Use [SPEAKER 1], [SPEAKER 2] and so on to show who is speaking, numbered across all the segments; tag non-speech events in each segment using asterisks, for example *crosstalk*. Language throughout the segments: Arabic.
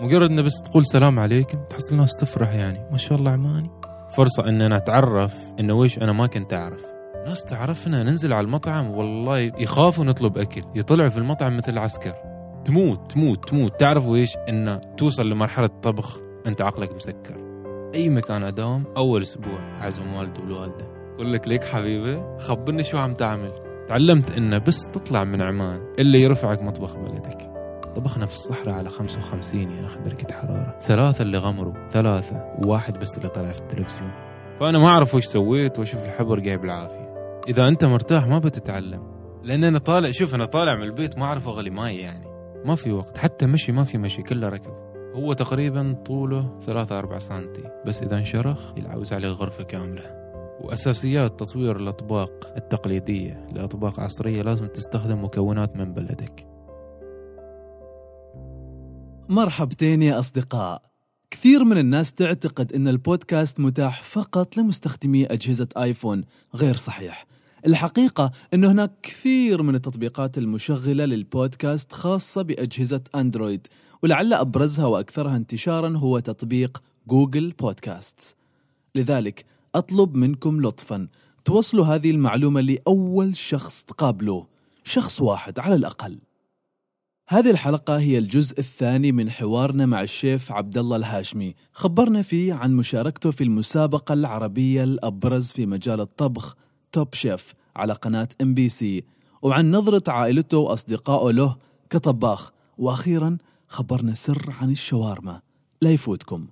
[SPEAKER 1] مجرد إنه بس تقول سلام عليكم تحصل الناس تفرح يعني. ما شاء الله عماني. فرصة إن أنا أتعرف إنه ويش أنا ما كنت أعرف. ناس تعرفنا ننزل على المطعم والله يخافوا نطلب أكل. يطلعوا في المطعم مثل العسكر. تموت تموت تموت. تعرف ويش؟ إنه توصل لمرحلة طبخ أنت عقلك مسكر. أي مكان أداوم أول أسبوع. اعزم والده والوالدة. أقول لك ليك حبيبي خبرني شو عم تعمل. تعلمت إنه بس تطلع من عمان اللي يرفعك مطبخ بلدك. طبخنا في الصحراء على 55 يا أخي درجة حرارة. ثلاثة اللي غمروا. ثلاثة. وواحد بس اللي طلع في التلفزيون. فأنا ما أعرف وش سويت وأشوف الحبر جايب العافية. إذا أنت مرتاح ما بتتعلم. لأن أنا طالع شوف أنا طالع من البيت ما أعرف أغلي ماي يعني. ما في وقت. حتى مشي ما في مشي كله ركض. هو تقريبا طوله ثلاثة أربعة سنتي. بس إذا انشرخ يلعوز عليه غرفة كاملة. وأساسيات تطوير الأطباق التقليدية. لأطباق عصرية لازم تستخدم مكونات من بلدك.
[SPEAKER 2] مرحبتين يا أصدقاء. كثير من الناس تعتقد أن البودكاست متاح فقط لمستخدمي أجهزة آيفون غير صحيح. الحقيقة أن هناك كثير من التطبيقات المشغلة للبودكاست خاصة بأجهزة أندرويد ولعل أبرزها وأكثرها انتشارا هو تطبيق جوجل بودكاست لذلك أطلب منكم لطفا توصلوا هذه المعلومة لأول شخص تقابلوه شخص واحد على الأقل. هذه الحلقة هي الجزء الثاني من حوارنا مع الشيف عبد الله الهاشمي، خبرنا فيه عن مشاركته في المسابقة العربية الأبرز في مجال الطبخ Top Chef على قناة MBC، وعن نظرة عائلته وأصدقائه له كطباخ، وأخيرا خبرنا سر عن الشاورما، لا يفوتكم.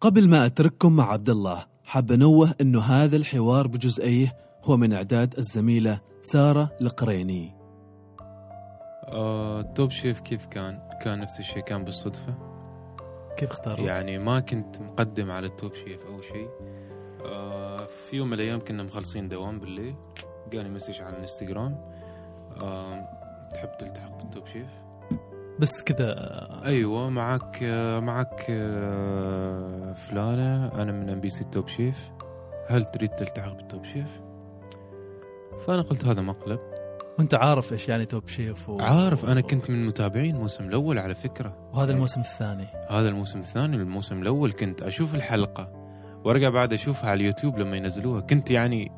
[SPEAKER 2] قبل ما أترككم مع عبد الله، حاب أنوه أنه هذا الحوار بجزئيه هو من إعداد الزميلة سارة القريني.
[SPEAKER 1] آه، Top Chef كيف كان؟ كان نفس الشيء كان بالصدفة
[SPEAKER 2] كيف اختاروا؟
[SPEAKER 1] يعني ما كنت مقدم على ال Top Chef أو شيء آه، في يوم من الأيام كنا مخلصين دوام بالليل جاني message على الانستغرام آه، تحب تلتحق بال Top Chef؟
[SPEAKER 3] بس كذا
[SPEAKER 1] أيوه معك معك آه، فلانة أنا من MBC Top Chef هل تريد تلتحق بال Top Chef؟ فأنا قلت هذا مقلب
[SPEAKER 3] وانت عارف إيش يعني Top Chef و...
[SPEAKER 1] عارف أنا كنت من متابعين الموسم الأول على فكرة.
[SPEAKER 3] وهذا الموسم الثاني.
[SPEAKER 1] هذا الموسم الثاني الموسم الأول كنت أشوف الحلقة وأرجع بعد أشوفها على اليوتيوب لما ينزلوها. كنت يعني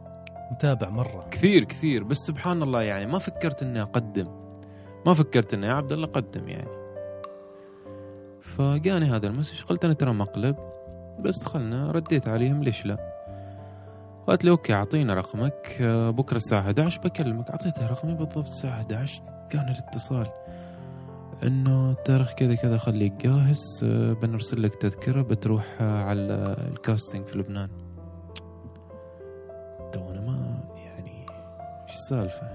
[SPEAKER 3] متابع مرة.
[SPEAKER 1] كثير كثير. بس سبحان الله يعني ما فكرت إني أقدم. ما فكرت إني يا عبد الله قدم يعني. فجاني هذا ال message قلت أنا ترى مقلب بس دخلنا رديت عليهم ليش لا. قالت لي okay أعطينا رقمك. بكرة الساعة 11 بكلمك. اعطيتها رقمي بالضبط الساعة 11 كان الاتصال إنه التاريخ كذا كذا خليك جاهز. بنرسل لك تذكرة بتروح على ال casting في لبنان. تو أنا ما يعني إيش السالفة؟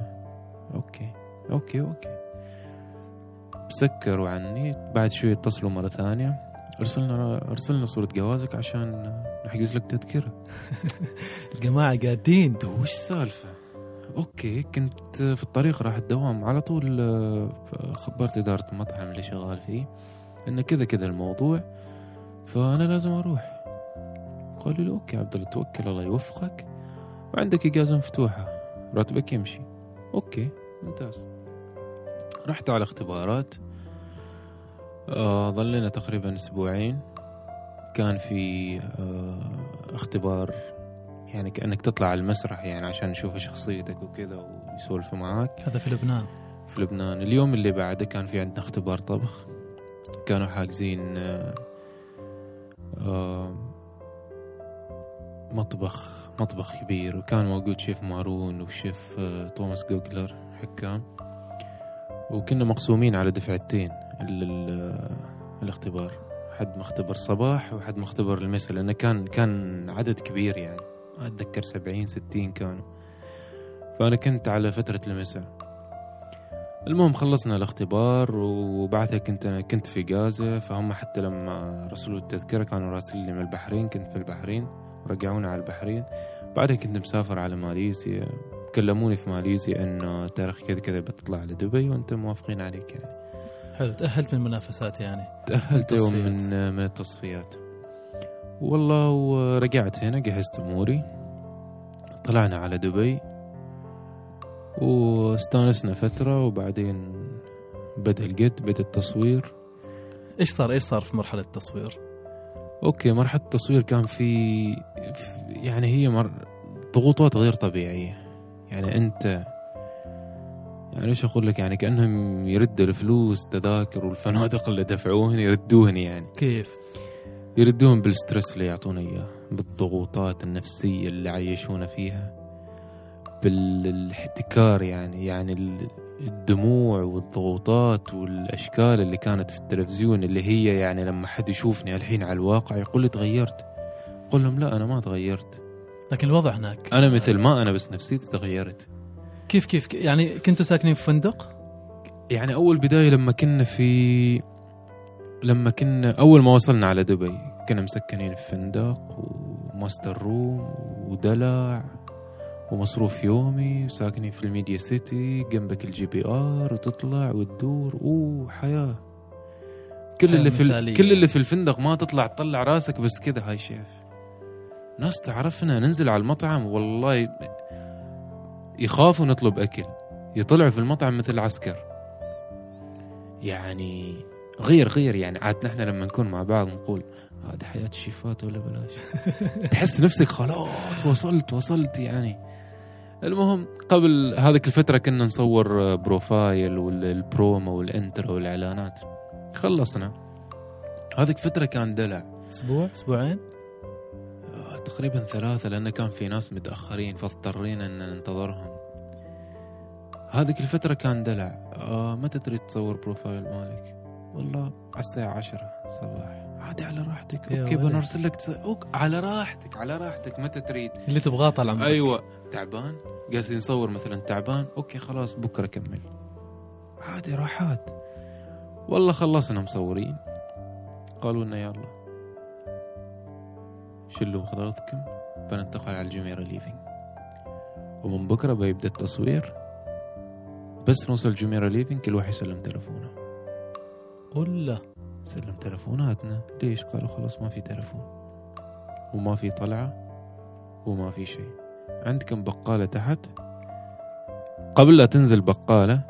[SPEAKER 1] okay okay okay. سكروا عني. بعد شوي اتصلوا مرة ثانية. ارسلنا ارسلنا صورة جوازك عشان نحجز لك تذكرة. *laughs*
[SPEAKER 3] الجماعة قاعدين
[SPEAKER 1] تو. وش السالفه okay كنت في الطريق راح الدوام. على طول آه، خبرت إدارة المطعم اللي شغال فيه انه كذا كذا الموضوع. فأنا لازم أروح. قالوا لي okay عبد الله توكل الله يوفقك. وعندك إجازة مفتوحة. راتبك يمشي. أوكي ممتاز. رحت على اختبارات. آه ظلينا تقريبا أسبوعين. كان في آه اختبار يعني كأنك تطلع على المسرح يعني عشان نشوف شخصيتك وكذا ويسولفوا معاك.
[SPEAKER 3] هذا في لبنان.
[SPEAKER 1] في لبنان. اليوم اللي بعده كان في عندنا اختبار طبخ. كانوا حاجزين آه، آه، مطبخ مطبخ كبير. وكان موجود شيف مارون وشيف آه، توماس جوجلر حكام. وكنا مقسومين على دفعتين ال- ال- الاختبار. حد مختبر صباح وحد مختبر المساء لأنه كان كان عدد كبير يعني. ما أتذكر سبعين ستين كانوا فأنا كنت على فترة المساء. المهم خلصنا الاختبار وبعدها كنت أنا كنت في غازة. فهم حتى لما رسلوا التذكرة كانوا راسلين لي من البحرين كنت في البحرين رجعونا على البحرين. بعدها كنت مسافر على ماليزيا. كلموني في ماليزيا انه تاريخ كذا كذا بتطلع على دبي وانت موافقين عليك يعني.
[SPEAKER 3] حلو تأهلت من المنافسات يعني.
[SPEAKER 1] تأهلت يوم. من من التصفيات. والله ورجعت هنا جهزت أموري. طلعنا على دبي. واستانسنا فترة وبعدين بدأ الجد بدأ التصوير.
[SPEAKER 2] إيش صار؟ إيش صار في مرحلة التصوير؟
[SPEAKER 1] okay مرحلة التصوير كان في, في يعني هي مر... ضغوطات غير طبيعية. يعني أنت يعني إيش أقول لك يعني كأنهم يردوا الفلوس تذاكر والفنادق *laughs* اللي دفعوهن يردوهن يعني.
[SPEAKER 2] كيف؟
[SPEAKER 1] يردوهم بال stress اللي يعطونا إياه بالضغوطات النفسية اللي عيشونا فيها بالإحتكار يعني يعني ال- الدموع والضغوطات والأشكال اللي كانت في التلفزيون اللي هي يعني لما حد يشوفني الحين على الواقع يقول لي تغيرت. قل لهم لا أنا ما تغيرت.
[SPEAKER 2] لكن الوضع هناك.
[SPEAKER 1] أنا مثل ما أنا بس نفسيتي تغيرت.
[SPEAKER 2] كيف كيف يعني كنتوا ساكنين في فندق؟
[SPEAKER 1] يعني أول بداية لما كنا في لما كنا أول ما وصلنا على دبي كنا مسكنين في فندق وماستر روم ودلع ومصروف يومي وساكنين في ال Media City جنبك ال JBR وتطلع وتدور أوه حياة كل اللي في ال-. كل اللي في الفندق ما تطلع تطلع راسك بس كذا هاي شيف ناس تعرفنا ننزل على المطعم والله يخافوا نطلب أكل يطلعوا في المطعم مثل عسكر يعني غير غير يعني عاد نحن لما نكون مع بعض نقول هذه حياة الشيفات ولا بلاش؟ *laughs* تحس نفسك خلاص وصلت وصلت يعني. المهم قبل هذيك الفترة كنا نصور profile وال promo وال intro والإعلانات. خلصنا. هذيك فترة كان دلع.
[SPEAKER 2] أسبوع؟
[SPEAKER 1] أسبوعين؟ تقريبا ثلاثة لأن كان في ناس متأخرين فاضطرينا أن ننتظرهم. هذيك الفترة كان دلع. آه متى تريد تصور profile مالك. والله على الساعة عشرة الصباح عادي على راحتك.
[SPEAKER 2] okay.
[SPEAKER 1] بنرسل لك. ok. على راحتك على راحتك. متى تريد
[SPEAKER 2] اللي تبغاه طال عمرك.
[SPEAKER 1] أيوه. تعبان؟ قاسي نصور مثلا. تعبان؟ okay خلاص بكرة كمل عادي راحات. والله خلصنا مصورين. قالوا لنا يلا. شلوا اغراضكم بننتقل على الجميرة Living ومن بكرة بيبدأ التصوير. بس نوصل جميرة Living كل واحد يسلم تلفونه.
[SPEAKER 2] ولا
[SPEAKER 1] سلم تلفوناتنا ليش؟ قالوا خلاص ما في تلفون. وما في طلعة. وما في شيء. عندكم بقالة تحت. قبل لا تنزل بقالة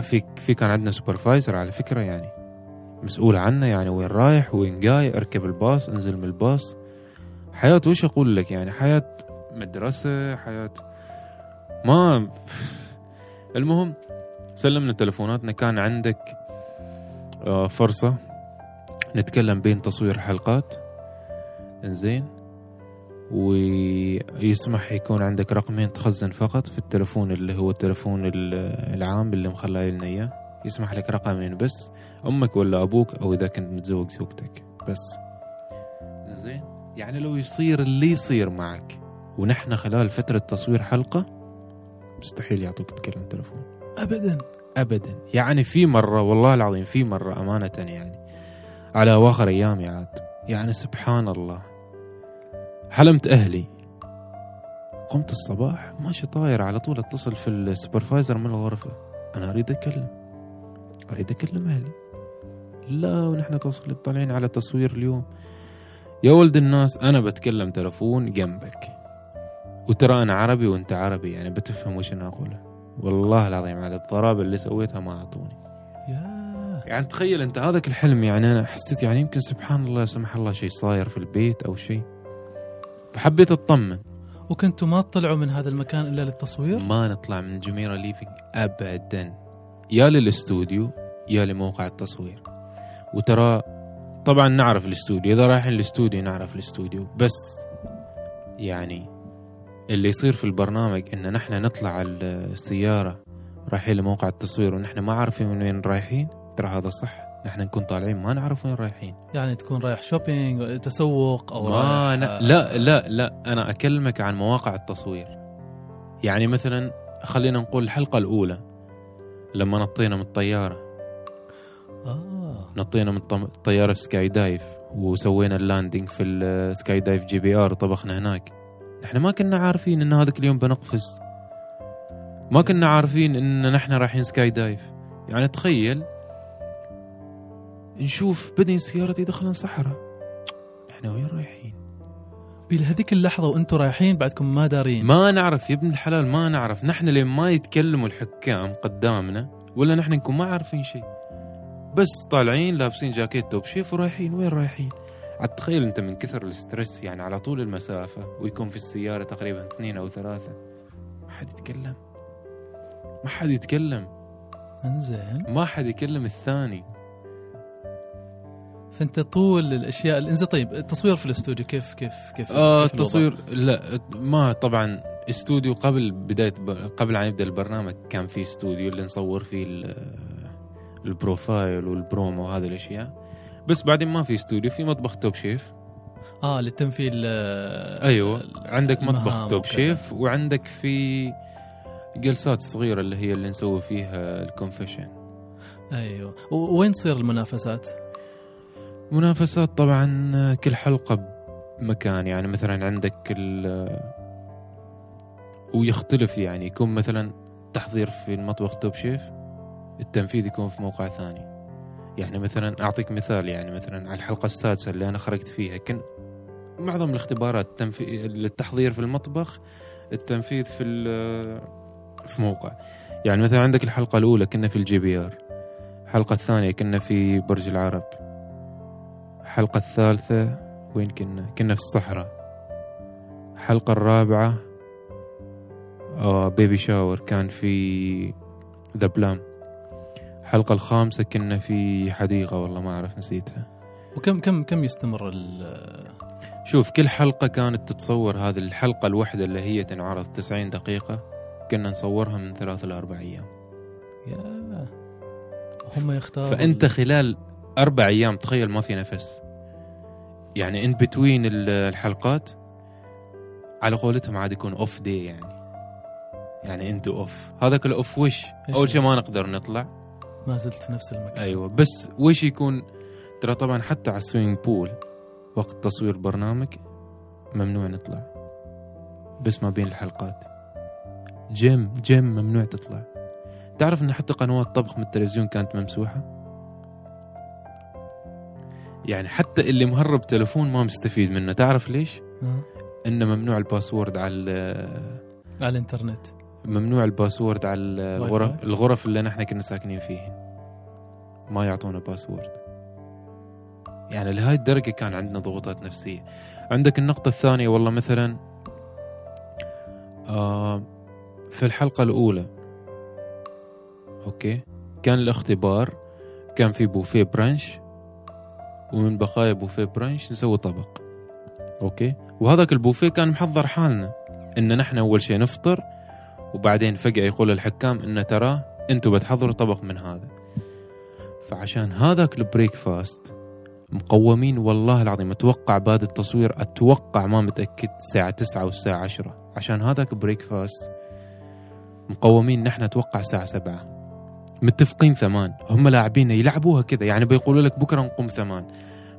[SPEAKER 1] في في كان عندنا سوبرفايزر على فكرة يعني. مسؤول عنا يعني وين رايح وين جاي. اركب الباص انزل من الباص. حياة وش أقول لك؟ يعني حياة مدرسة حياة ما المهم سلمنا تلفوناتنا. كان عندك آه، فرصة نتكلم بين تصوير حلقات. إنزين. ويسمح يكون عندك رقمين تخزن فقط في التلفون اللي هو التلفون ال- العام اللي مخلي لنا إياه. يسمح لك رقمين بس أمك ولا أبوك أو إذا كنت متزوج زوجتك. بس. زين يعني لو يصير اللي يصير معك. ونحن خلال فترة تصوير حلقة مستحيل يعطوك تكلم تلفون
[SPEAKER 2] ابدا.
[SPEAKER 1] ابدا. يعني في مرة والله العظيم في مرة أمانة يعني على أواخر أيامي عاد. يعني سبحان الله. حلمت أهلي. قمت الصباح ماشي طاير على طول اتصل في السوبرفايزر من الغرفة. أنا أريد اتكلم أريد أكلم أهلي. لا ونحن تصل طالعين على تصوير اليوم. يا ولد الناس أنا بتكلم تلفون جنبك. وترى أنا عربي وأنت عربي يعني بتفهم وش أنا أقوله. والله العظيم على الضرابه اللي سويتها ما أعطوني.
[SPEAKER 2] يا
[SPEAKER 1] يعني تخيل أنت هذاك الحلم يعني أنا حسيت يعني يمكن سبحان الله لا سمح الله شيء صاير في البيت أو شيء. فحبيت أطمن.
[SPEAKER 2] وكنتوا ما تطلعوا من هذا المكان إلا للتصوير؟
[SPEAKER 1] ما نطلع من جميرة Living ابدا. يا للأستوديو يا لموقع التصوير. وترى طبعا نعرف الاستوديو. إذا رايحين الاستوديو نعرف الاستوديو. بس يعني اللي يصير في البرنامج إن نحن نطلع على السيارة رايحين لموقع التصوير ونحن ما عارفين من وين رايحين ترى هذا صح. نحن نكون طالعين ما نعرف وين رايحين.
[SPEAKER 2] يعني تكون رايح shopping تسوق أو
[SPEAKER 1] ما
[SPEAKER 2] رايح
[SPEAKER 1] ن... لا لا لا. أنا أكلمك عن مواقع التصوير. يعني مثلا خلينا نقول الحلقة الأولى لما نطينا من الطيارة.
[SPEAKER 2] آه.
[SPEAKER 1] نطينا من الطياره في Skydive وسوينا ال landing في ال Skydive JBR وطبخنا هناك. إحنا ما كنا عارفين إن هذاك اليوم بنقفز. ما كنا عارفين إن نحن رايحين Skydive يعني تخيل نشوف بدينا سيارة دخلنا صحراء. إحنا وين رايحين؟
[SPEAKER 2] بهذيك اللحظة وأنتم رايحين بعدكم ما دارين.
[SPEAKER 1] ما نعرف يا ابن الحلال ما نعرف. نحن لين ما يتكلموا الحكام قدامنا ولا نحن نكون ما عارفين شيء. بس طالعين لابسين جاكيت Top Chef ورايحين. وين رايحين؟ عاد تخيل انت من كثر ال stress يعني على طول المسافة ويكون في السيارة تقريبا اثنين أو ثلاثة. ما حد يتكلم. ما حد يتكلم.
[SPEAKER 2] انزين.
[SPEAKER 1] ما حد يكلم الثاني.
[SPEAKER 2] فأنت طول الأشياء إنزين طيب التصوير في الاستوديو كيف كيف كيف
[SPEAKER 1] آه
[SPEAKER 2] كيف؟
[SPEAKER 1] التصوير لا ما طبعا استوديو قبل بداية قبل أن يبدأ البرنامج كان في استوديو اللي نصور فيه ال profile وال promo وهذه الأشياء. بس بعدين ما في استوديو في مطبخ Top Chef
[SPEAKER 2] آه للتمثيل آه، أيوه.
[SPEAKER 1] عندك مطبخ
[SPEAKER 2] Top.
[SPEAKER 1] Chef وعندك في جلسات صغيرة اللي هي اللي نسوي فيها ال
[SPEAKER 2] confession أيوه. وين تصير المنافسات؟
[SPEAKER 1] منافسات طبعا كل حلقة بمكان. يعني مثلا عندك ال ويختلف يعني. يكون مثلا تحضير في المطبخ Top Chef التنفيذ يكون في موقع ثاني. يعني مثلا أعطيك مثال يعني مثلا على الحلقة السادسة اللي أنا خرجت فيها كان معظم الاختبارات التنفي... التحضير في المطبخ التنفيذ في في موقع. يعني مثلا عندك الحلقة الأولى كنا في ال JBR. الحلقة الثانية كنا في برج العرب. الحلقة الثالثة وين كنا؟ كنا في الصحراء. الحلقة الرابعة آه بيبي شاور كان في ذا بلام الحلقة الخامسة كنا في حديقة والله ما أعرف نسيتها.
[SPEAKER 2] وكم كم كم يستمر ال-
[SPEAKER 1] شوف كل حلقة كانت تتصور هذه الحلقة الواحدة اللي هي تنعرض 90 دقيقة كنا نصورها من ثلاثة لأربع أيام.
[SPEAKER 2] يا هم يختاروا
[SPEAKER 1] فأنت
[SPEAKER 2] ال-
[SPEAKER 1] خلال أربع أيام تخيل ما في نفس. يعني إن between الحلقات على قولتهم عاد يكون off day يعني. يعني أنتوا off هذاك ال off
[SPEAKER 2] وش؟
[SPEAKER 1] أول شيء؟ ما نقدر نطلع.
[SPEAKER 2] ما زلت في نفس المكان.
[SPEAKER 1] أيوة بس وش يكون؟ ترى طبعا حتى على ال swimming pool وقت تصوير برنامج ممنوع نطلع. بس ما بين الحلقات. gym gym ممنوع تطلع. تعرف إن حتى قنوات طبخ من التلفزيون كانت ممسوحة؟ يعني حتى اللي مهرب تلفون ما مستفيد منه. تعرف ليش؟
[SPEAKER 2] آه.
[SPEAKER 1] إنه ممنوع ال password على
[SPEAKER 2] على الإنترنت.
[SPEAKER 1] ممنوع ال
[SPEAKER 2] password
[SPEAKER 1] على
[SPEAKER 2] الغرف؟
[SPEAKER 1] الغرف اللي نحن كنا ساكنين فيهن ما يعطونا password يعني لهاي الدرجة كان عندنا ضغوطات نفسية. عندك النقطة الثانية والله مثلا آه في الحلقة الأولى okay كان الاختبار كان في بوفيه brunch ومن بقايا بوفيه brunch نسوي طبق okay؟ وهذاك البوفيه كان محضر حالنا إن نحن أول شيء نفطر وبعدين فجأة يقول الحكام إن ترى أنتوا بتحضروا طبق من هذا. فعشان هذاك ال breakfast مقومين والله العظيم. أتوقع بعد التصوير أتوقع ما متأكد الساعة 9 والساعة 10 عشان هذاك breakfast مقومين نحن أتوقع الساعة 7 متفقين ثمان. هم لاعبين يلعبوها كذا يعني بيقولوا لك بكرة نقوم ثمان.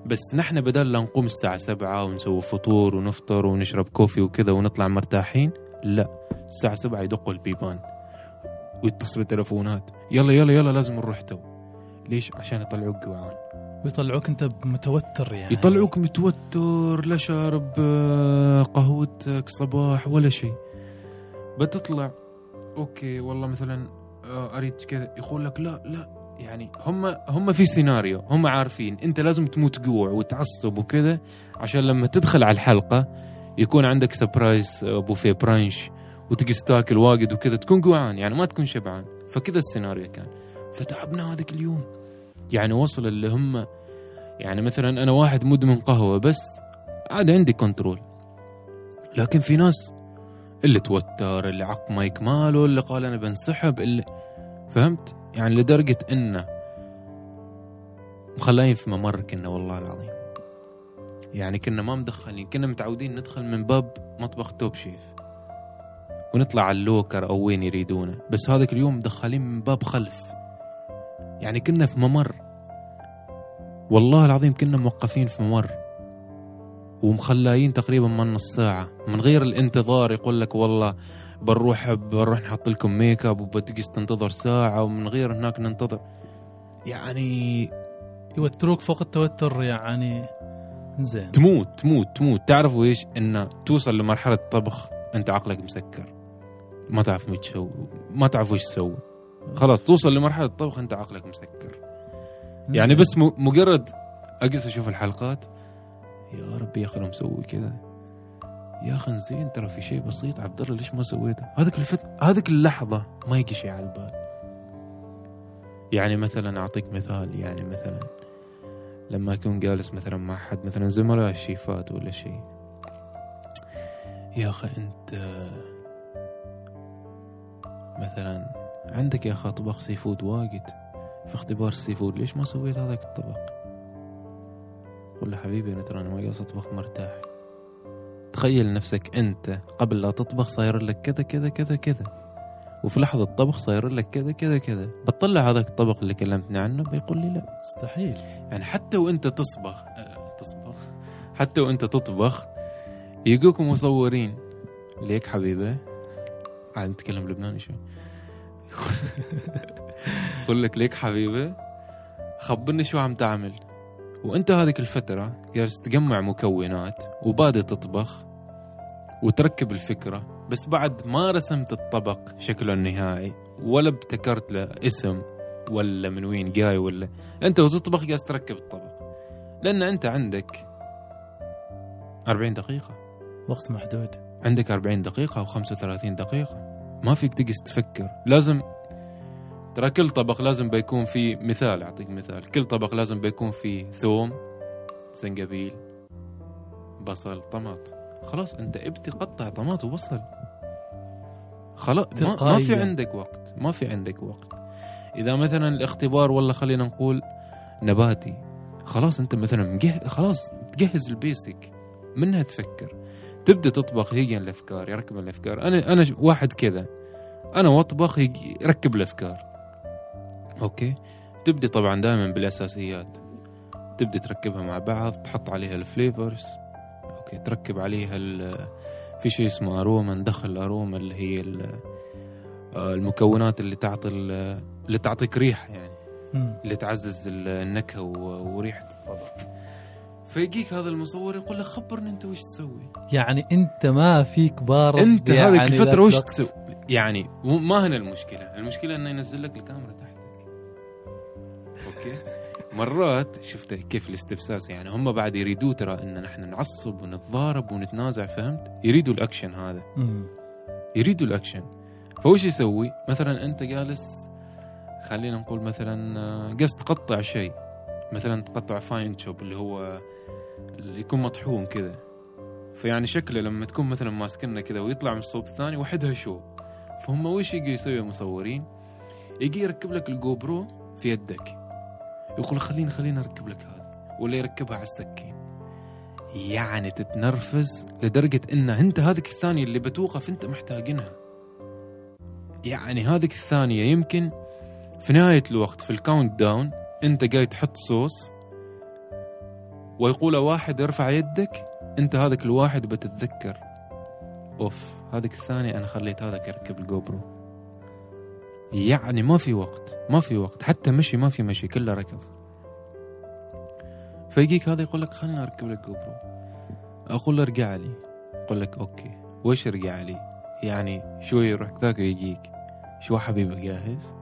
[SPEAKER 1] بس نحن بدل لا نقوم الساعة سبعة ونسوي فطور ونفطر ونشرب كوفي وكذا ونطلع مرتاحين لا. الساعة سبعة يدقوا البيبان ويتصلوا تلفونات يلا يلا يلا لازم نروح تو. ليش؟ عشان يطلعوك جوعان.
[SPEAKER 2] ويطلعوك انت متوتر يعني.
[SPEAKER 1] يطلعوك متوتر لا شارب آه، قهوتك صباح ولا شيء. بتطلع okay والله مثلا آه، أريد كذا. يقول لك لا لا. يعني هم هم في سيناريو هم عارفين. أنت لازم تموت جوع وتعصب وكذا عشان لما تدخل على الحلقة يكون عندك surprise آه، بوفيه brunch وتجلس تاكل واجد وكذا تكون جوعان. يعني ما تكون شبعان. فكذا السيناريو كان. فتعبنا هذاك اليوم. يعني وصل اللي هم يعني مثلا أنا واحد مدمن قهوة بس عاد عندي control لكن في ناس اللي توتر اللي عق مايك ماله اللي قال أنا بنسحب اللي فهمت؟ يعني لدرجة إنه مخلاين في ممر كنا والله العظيم. يعني كنا ما مدخلين كنا متعودين ندخل من باب مطبخ توب شيف. ونطلع على ال locker أو وين يريدونه. بس هذاك اليوم مدخلين من باب خلف. يعني كنا في ممر. والله العظيم كنا موقفين في ممر. ومخلاين تقريبا من نص ساعة. من غير الانتظار يقول لك والله بنروح بنروح نحط لكم ميك أب وبتجلس تنتظر ساعة ومن غير هناك ننتظر. يعني
[SPEAKER 2] يوتروك فوق التوتر يعني زين.
[SPEAKER 1] تموت تموت تموت. تعرفوا إيش؟ انه توصل لمرحلة طبخ أنت عقلك مسكر. ما تعرف ما تعرف وش تسوي. خلاص توصل لمرحلة طبخ أنت عقلك مسكر. يعني بس مجرد أجلس أشوف الحلقات يا ربي يا أخي مسوي كذا يا أخي زين ترى في شيء بسيط. عبد الله ليش ما سويته؟ هذيك الفت... هذيك اللحظة ما يجي شيء على البال. يعني مثلا أعطيك مثال يعني مثلا لما أكون جالس مثلا مع حد مثلا زملاء الشيفات ولا شيء. يا أخي أنت مثلا عندك يا أخي طبخ seafood واجد. في اختبار ال seafood ليش ما سويت هذاك الطبق؟ قول له حبيبي أنا ترى أنا ما جالس أطبخ مرتاح. تخيل نفسك أنت قبل لا تطبخ صاير لك كذا كذا كذا كذا. وفي لحظة طبخ صاير لك كذا كذا كذا. بتطلع هذاك الطبق اللي كلمتني عنه بيقول لي لا.
[SPEAKER 2] مستحيل.
[SPEAKER 1] يعني حتى وأنت تطبخ أه، تطبخ. حتى وأنت تطبخ يجوك مصورين. ليك حبيبة عاد نتكلم لبناني شوي. *laughs* يقول لك ليك حبيبة خبرني شو عم تعمل. وأنت هذيك الفترة جالس تجمع مكونات وبادئ تطبخ وتركب الفكرة بس بعد ما رسمت الطبق شكله النهائي ولا ابتكرت له اسم ولا من وين جاي ولا. أنت وتطبخ جالس تركب الطبق. لأن أنت عندك 40 دقيقة.
[SPEAKER 2] وقت محدود.
[SPEAKER 1] عندك 40 دقيقة أو 35 دقيقة. ما فيك تجلس تفكر. لازم ترى كل طبق لازم بيكون فيه مثال أعطيك مثال. كل طبق لازم بيكون فيه ثوم زنجبيل بصل طماط. خلاص أنت إبتي قطع طماط وبصل. خلاص ما, ما في. عندك وقت. ما في عندك وقت. إذا مثلا الاختبار والله خلينا نقول نباتي. خلاص أنت مثلا مجهز خلاص تجهز ال basic. منها تفكر. تبدأ تطبخ يجي الأفكار يركب الأفكار. أنا أنا واحد كذا. أنا وأطبخ يركب الأفكار. okay؟ تبدأ طبعا دائما بالأساسيات. تبدأ تركبها مع بعض تحط عليها ال flavors. okay؟ تركب عليها ال- في شيء اسمه aroma ندخل ال aroma اللي هي آه، المكونات اللي تعطي ال- اللي تعطيك ريحة يعني. اللي تعزز ال- النكهة وريحة الطبق فيجيك هذا المصور يقول لك خبرني انت وش تسوي.
[SPEAKER 2] يعني انت ما فيك بارد
[SPEAKER 1] انت
[SPEAKER 2] يعني
[SPEAKER 1] هذيك
[SPEAKER 2] الفترة
[SPEAKER 1] وش. تسوي؟ يعني ما هنا المشكلة. المشكلة إنه ينزل لك الكاميرا تحتك. okay؟ مرات شفت كيف الاستفزاز يعني هم بعد يريدوا ترى إن نحن نعصب ونتضارب ونتنازع فهمت؟ يريدوا الأكشن هذا. يريدوا الأكشن. فوش يسوي؟ مثلا أنت جالس خلينا نقول مثلا آه، قصد تقطع شيء. مثلا تقطع fine chop اللي هو اللي يكون مطحون كذا. فيعني شكله لما تكون مثلا ماسكنه كذا ويطلع من الصوب الثاني وحدها شو. فهم وش يجي يسوي المصورين يجي يركب لك ال GoPro في يدك. يقول خليني خليني أركب لك هذا ولا يركبها على السكين. يعني تتنرفز لدرجة إن أنت هذيك الثانية اللي بتوقف أنت محتاجينها. يعني هذيك الثانية يمكن في نهاية الوقت في ال countdown أنت جاي تحط صوص ويقول واحد ارفع يدك أنت هذاك الواحد بتتذكر. أوف هذيك الثانية أنا خليت هذاك يركب ال GoPro يعني ما في وقت ما في وقت حتى مشي ما في مشي كله ركض. فيجيك هذا يقول لك خلنا اركب لك GoPro أقول له ارجع لي. يقول لك okay. وش ارجع لي؟ يعني شوي يروح ذاك ويجيك. شو حبيبي جاهز؟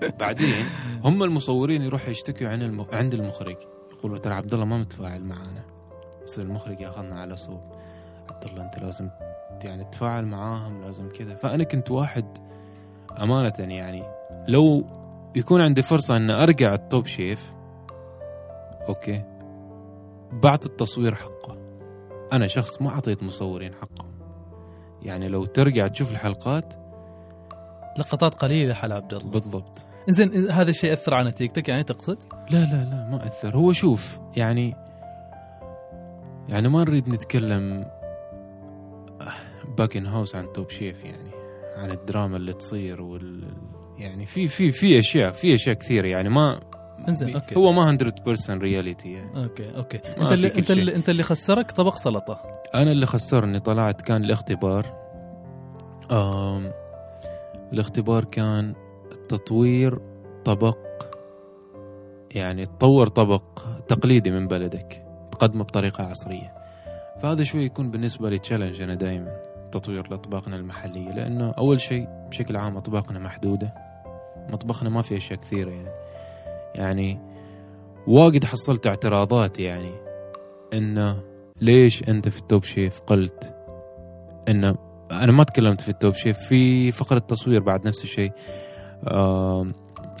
[SPEAKER 1] *laughs* بعدين هم المصورين يروحوا يشتكوا عن. عند المخرج. يقولوا ترى عبد الله ما متفاعل معانا. يصير المخرج ياخذنا على صوب. عبد الله انت لازم يعني تتفاعل معاهم لازم كذا. فأنا كنت واحد أمانة يعني. لو يكون عندي فرصة ان أرجع ال Top Chef okay بعطي التصوير حقه. أنا شخص ما أعطيت مصورين حقهم. يعني لو ترجع تشوف الحلقات
[SPEAKER 2] لقطات قليلة حال عبد الله
[SPEAKER 1] بالضبط.
[SPEAKER 2] زين هذا الشيء اثر على نتيجتك يعني تقصد؟
[SPEAKER 1] لا لا لا ما أثر. هو شوف يعني يعني ما نريد نتكلم back in house عن Top Chef يعني عن الدراما اللي تصير وال يعني في في في أشياء في أشياء كثير يعني ما
[SPEAKER 2] إنزين okay.
[SPEAKER 1] هو ما 100% reality يعني. okay
[SPEAKER 2] okay.
[SPEAKER 1] أنت
[SPEAKER 2] اللي
[SPEAKER 1] أنت.
[SPEAKER 2] اللي أنت اللي خسرك طبق سلطة.
[SPEAKER 1] أنا اللي خسرني طلعت كان الاختبار. آم الاختبار كان تطوير طبق يعني تطور طبق تقليدي من بلدك تقدمه بطريقة عصرية. فهذا شوي يكون بالنسبة لي challenge أنا دائما تطوير لأطباقنا المحلية. لأنه أول شيء بشكل عام أطباقنا محدودة مطبخنا ما في أشياء كثيرة يعني. يعني واجد حصلت اعتراضات يعني إنه ليش أنت في ال Top Chef قلت إنه أنا ما تكلمت في ال Top Chef في فقرة تصوير بعد نفس الشيء.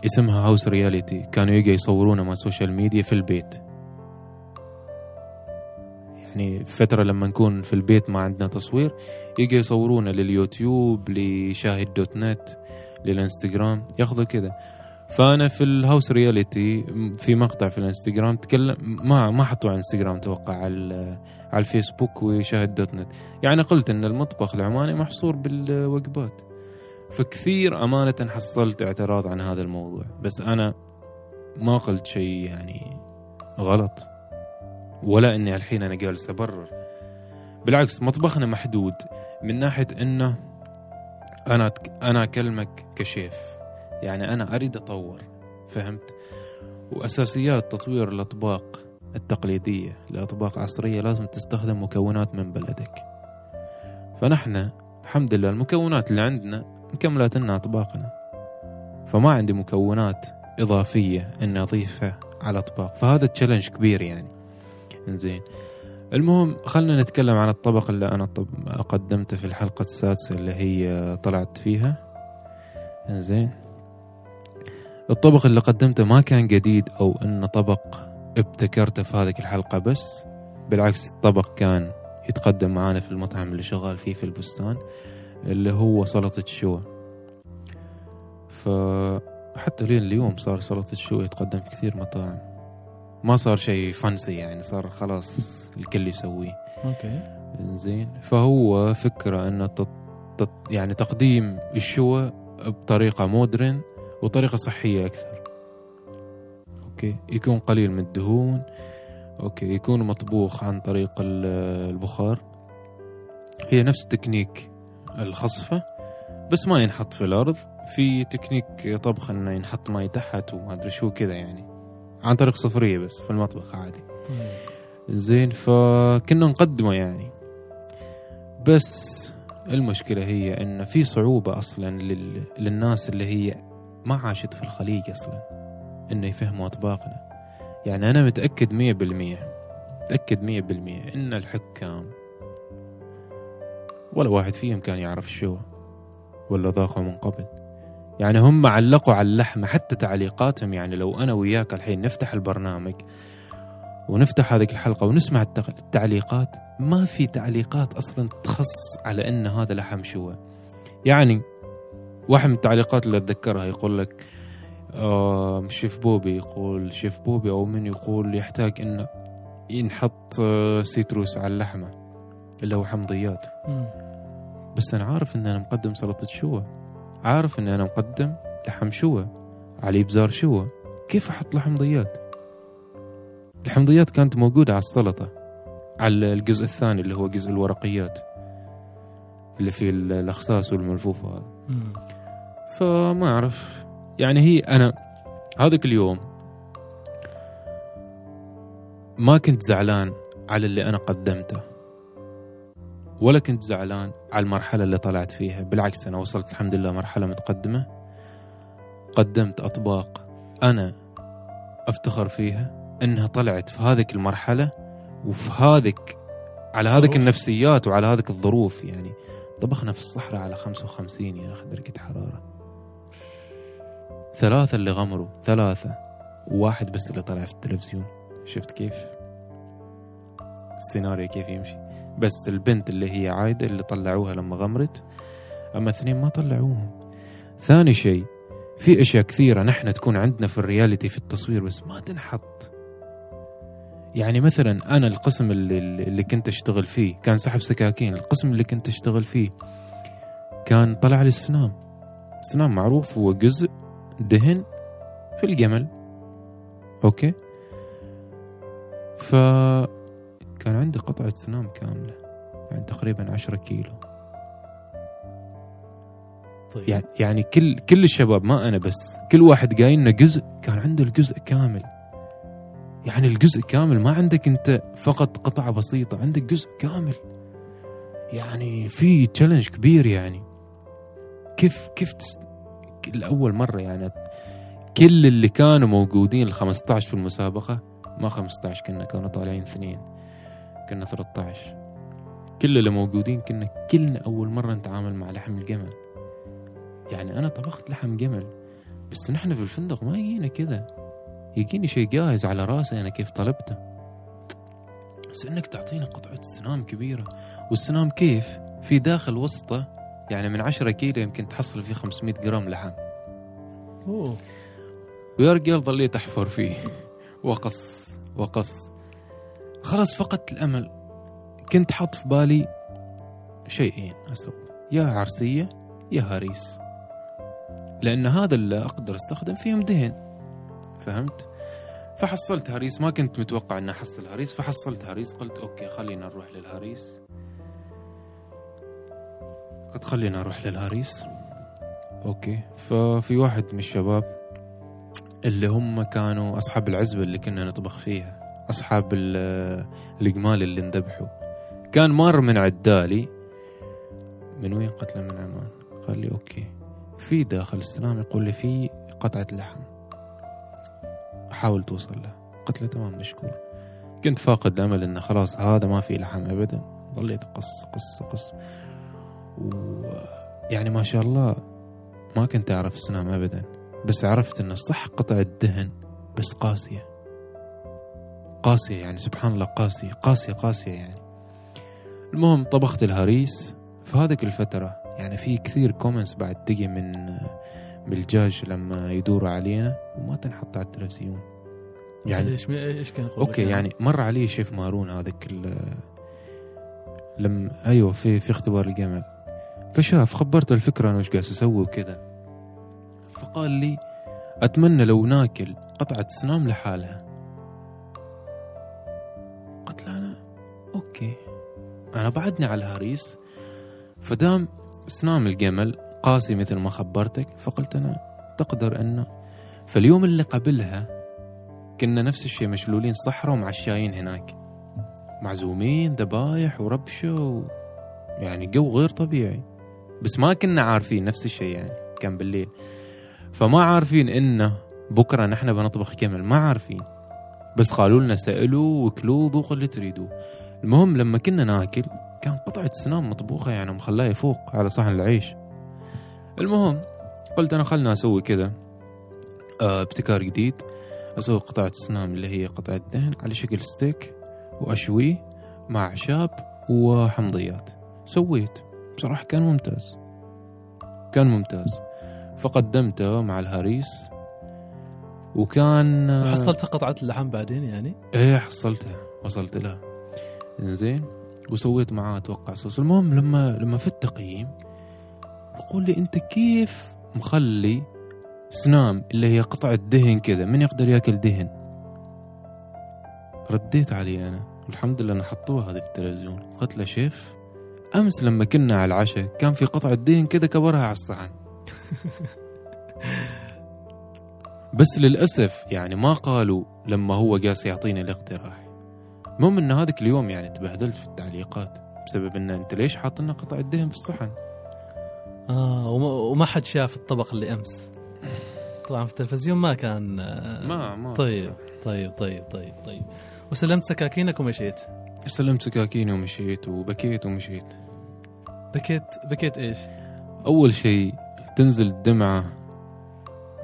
[SPEAKER 1] اسمها house reality كانوا يجي يصورونه مع ال social media في البيت. يعني فترة لما نكون في البيت ما عندنا تصوير يجي يصورونا لليوتيوب لشاهد dot net للإنستغرام ياخذوا كذا فأنا في ال house reality في مقطع في الإنستغرام تكلم ما ما حطوه على الانستغرام توقع على على الفيسبوك وشاهد dot net. يعني قلت إن المطبخ العماني محصور بالوجبات. فكثير أمانة حصلت اعتراض عن هذا الموضوع. بس أنا ما قلت شيء يعني غلط. ولا إني الحين أنا جالس أبرر. بالعكس مطبخنا محدود. من ناحية إنه أنا أنا أكلمك كشيف. يعني أنا أريد أطور فهمت؟ وأساسيات تطوير الأطباق التقليدية لأطباق عصرية لازم تستخدم مكونات من بلدك. فنحن الحمد لله المكونات اللي عندنا مكملت لنا أطباقنا. فما عندي مكونات إضافية اني أضيفها على أطباق. فهذا تشالنج كبير يعني. زين المهم خلنا نتكلم عن الطبق اللي طب قدمته في الحلقة السادسة اللي هي طلعت فيها. زين الطبق اللي قدمته ما كان جديد أو انه طبق ابتكرته في هذه الحلقة بس. بالعكس الطبق كان يتقدم معانا في المطعم اللي شغال فيه في البستان. اللي هو سلطة الشوا فحتى لين اليوم صار سلطة الشوا يتقدم في كثير مطاعم. ما صار شيء fancy يعني صار خلاص الكل يسويه.
[SPEAKER 2] okay.
[SPEAKER 1] زين فهو فكرة انه تط... تط... يعني تقديم الشوا بطريقة modern وطريقة صحية أكثر. okay. يكون قليل من الدهون. okay. يكون مطبوخ عن طريق البخار. هي نفس تكنيك الخصفة بس ما ينحط في الأرض. في تكنيك طبخ إنه ينحط ماي تحت وما أدري شو كذا يعني. عن طريق صفرية بس في المطبخ عادي. زين فكنا نقدمه يعني. بس المشكلة هي إن في صعوبة أصلا لل... للناس اللي هي ما عاشت في الخليج أصلا إنه يفهموا أطباقنا. يعني أنا متأكد مية بالمية متأكد مية بالمية إن الحكام ولا واحد فيهم كان يعرف شو ولا ذاقه من قبل. يعني هم علقوا على اللحمة حتى تعليقاتهم يعني لو أنا وياك الحين نفتح البرنامج ونفتح هذه الحلقة ونسمع التعليقات ما في تعليقات أصلا تخص على أن هذا لحم شوى يعني واحد من التعليقات اللي أتذكرها يقول لك آه شيف بوبي يقول شيف بوبي أو من يقول يحتاج أنه ينحط آه، سيتروس على اللحمة اللي هو حمضيات. بس أنا عارف ان أنا مقدم سلطة شوى عارف ان أنا مقدم لحم شوى علي بزار شوى كيف أحط له حمضيات الحمضيات كانت موجودة على السلطة. على الجزء الثاني اللي هو جزء الورقيات. اللي فيه الاخساس والملفوف هذا. فما أعرف. يعني هي أنا هذاك اليوم ما كنت زعلان على اللي أنا قدمته. ولا كنت زعلان على المرحلة اللي طلعت فيها. بالعكس أنا وصلت الحمد لله مرحلة متقدمة. قدمت أطباق أنا أفتخر فيها أنها طلعت في هذيك المرحلة وفي هذيك على هذيك. النفسيات وعلى هذيك الظروف. يعني طبخنا في الصحراء على 55 يا أخي درجة حرارة. ثلاثة اللي غمروا ثلاثة. وواحد بس اللي طلع في التلفزيون. شفت كيف؟ السيناريو كيف يمشي؟ بس البنت اللي هي عايدة اللي طلعوها لما غمرت أما اثنين ما طلعوهم. ثاني شيء في أشياء كثيرة نحن تكون عندنا في الرياليتي في التصوير بس ما تنحط. يعني مثلا أنا القسم اللي, اللي كنت أشتغل فيه كان سحب سكاكين القسم اللي كنت أشتغل فيه كان طلع لي السنام السنام معروف هو جزء دهن في الجمل. أوكي؟ ف كان عندي قطعة سنام كاملة يعني تقريبا عشرة كيلو.
[SPEAKER 2] طيب.
[SPEAKER 1] يعني يعني كل كل الشباب ما أنا بس كل واحد جاينا جزء كان عنده الجزء كامل. يعني الجزء كامل ما عندك أنت فقط قطعة بسيطة عندك جزء كامل. يعني في تشالنج كبير يعني. كيف كيف تست... لأول مرة يعني كل اللي كانوا موجودين ال 15 في المسابقة ما 15 كنا كانوا طالعين اثنين. كنا 13 كل اللي موجودين كنا كلنا أول مرة نتعامل مع لحم الجمل. يعني أنا طبخت لحم جمل بس نحن في الفندق ما يجينا كذا. يجيني شيء جاهز على راسي أنا كيف طلبته. بس إنك تعطيني قطعة سنام كبيرة. والسنام كيف؟ في داخل وسطه يعني من 10 كيلو يمكن تحصل فيه 500 جرام لحم.
[SPEAKER 2] أوه.
[SPEAKER 1] ويا رجال ضليت أحفر فيه. وقص وقص. خلاص فقدت الأمل. كنت حاط في بالي شيئين أسوي يا عرسية يا هريس. لأن هذا اللي أقدر أستخدم فيهم دهن. فهمت؟ فحصلت هريس ما كنت متوقع إني أحصل هريس. فحصلت هريس قلت okay خلينا نروح للهريس. قلت خلينا نروح للهريس. okay. ففي واحد من الشباب اللي هم كانوا أصحاب العزبة اللي كنا نطبخ فيها. أصحاب ال- الجمال اللي انذبحوا. كان مار من عدالي. من وين قتله من عمان؟ قال لي أوكي. في داخل السلام يقول لي في قطعة لحم. حاول توصل له. قلت له تمام مشكور. كنت فاقد الأمل إنه خلاص هذا ما في لحم ابدا. ضليت قص قص قص. ويعني ما شاء الله ما كنت أعرف السنام ابدا. بس عرفت إنه صح قطعة دهن بس قاسية. قاسية يعني سبحان الله قاسية قاسية قاسية يعني. المهم طبخت الهريس. في هذيك الفترة يعني في كثير comments بعد تجي من من الجاج لما يدوروا علينا وما تنحط على التلفزيون.
[SPEAKER 2] يعني
[SPEAKER 1] يعني
[SPEAKER 2] إيش إيش كان
[SPEAKER 1] okay
[SPEAKER 2] لك؟
[SPEAKER 1] يعني مر علي شيف مارون هذاك لم أيوه في في اختبار الجمل. فشاف خبرته الفكرة أنا وش قاعد أسوي وكذا. فقال لي أتمنى لو ناكل قطعة سنام لحالها. أوكي. أنا بعدني على الهريس فدام سنام الجمل قاسي مثل ما خبرتك فقلت أنا تقدر انه فاليوم اللي قبلها كنا نفس الشيء مشلولين صحراء ومعشاين هناك. معزومين ذبايح وربشة و... يعني جو غير طبيعي. بس ما كنا عارفين نفس الشيء يعني كان بالليل. فما عارفين انه بكرة نحن بنطبخ كمل ما عارفين. بس قالوا لنا سألوا وكلوا ذوقوا اللي تريدوه. المهم لما كنا ناكل كان قطعة سنام مطبوخة يعني مخلاها فوق على صحن العيش. المهم قلت أنا خلنا أسوي كذا. آه ابتكار جديد. أسوي قطعة سنام اللي هي قطعة دهن على شكل ستيك وأشويه مع أعشاب وحمضيات. سويت. بصراحة كان ممتاز. كان ممتاز. فقدمته مع الهريس. وكان
[SPEAKER 2] حصلت قطعة اللحم بعدين يعني؟
[SPEAKER 1] إيه حصلتها. وصلت لها. زين وسويت معاه أتوقع صوص المهم لما لما في التقييم يقول لي أنت كيف مخلي سنام اللي هي قطعة دهن كذا من يقدر ياكل دهن؟ رديت عليه أنا. والحمد لله أنا حطوها هذه في التلفزيون. قلت له شيف أمس لما كنا على العشاء كان في قطعة دهن كذا كبرها على الصحن. *laughs* بس للأسف يعني ما قالوا لما هو قاس يعطيني الاقتراح. المهم إن هذاك اليوم يعني تبهدلت في التعليقات بسبب إن أنت ليش حاط لنا قطعة دهن في الصحن؟
[SPEAKER 2] آه وما, حد شاف الطبق اللي أمس. طبعا في التلفزيون ما كان آه،
[SPEAKER 1] ما ما
[SPEAKER 2] طيب طيب طيب طيب طيب. وسلمت سكاكينك ومشيت
[SPEAKER 1] سلمت سكاكيني ومشيت وبكيت ومشيت
[SPEAKER 2] بكيت بكيت إيش؟
[SPEAKER 1] أول شيء تنزل الدمعة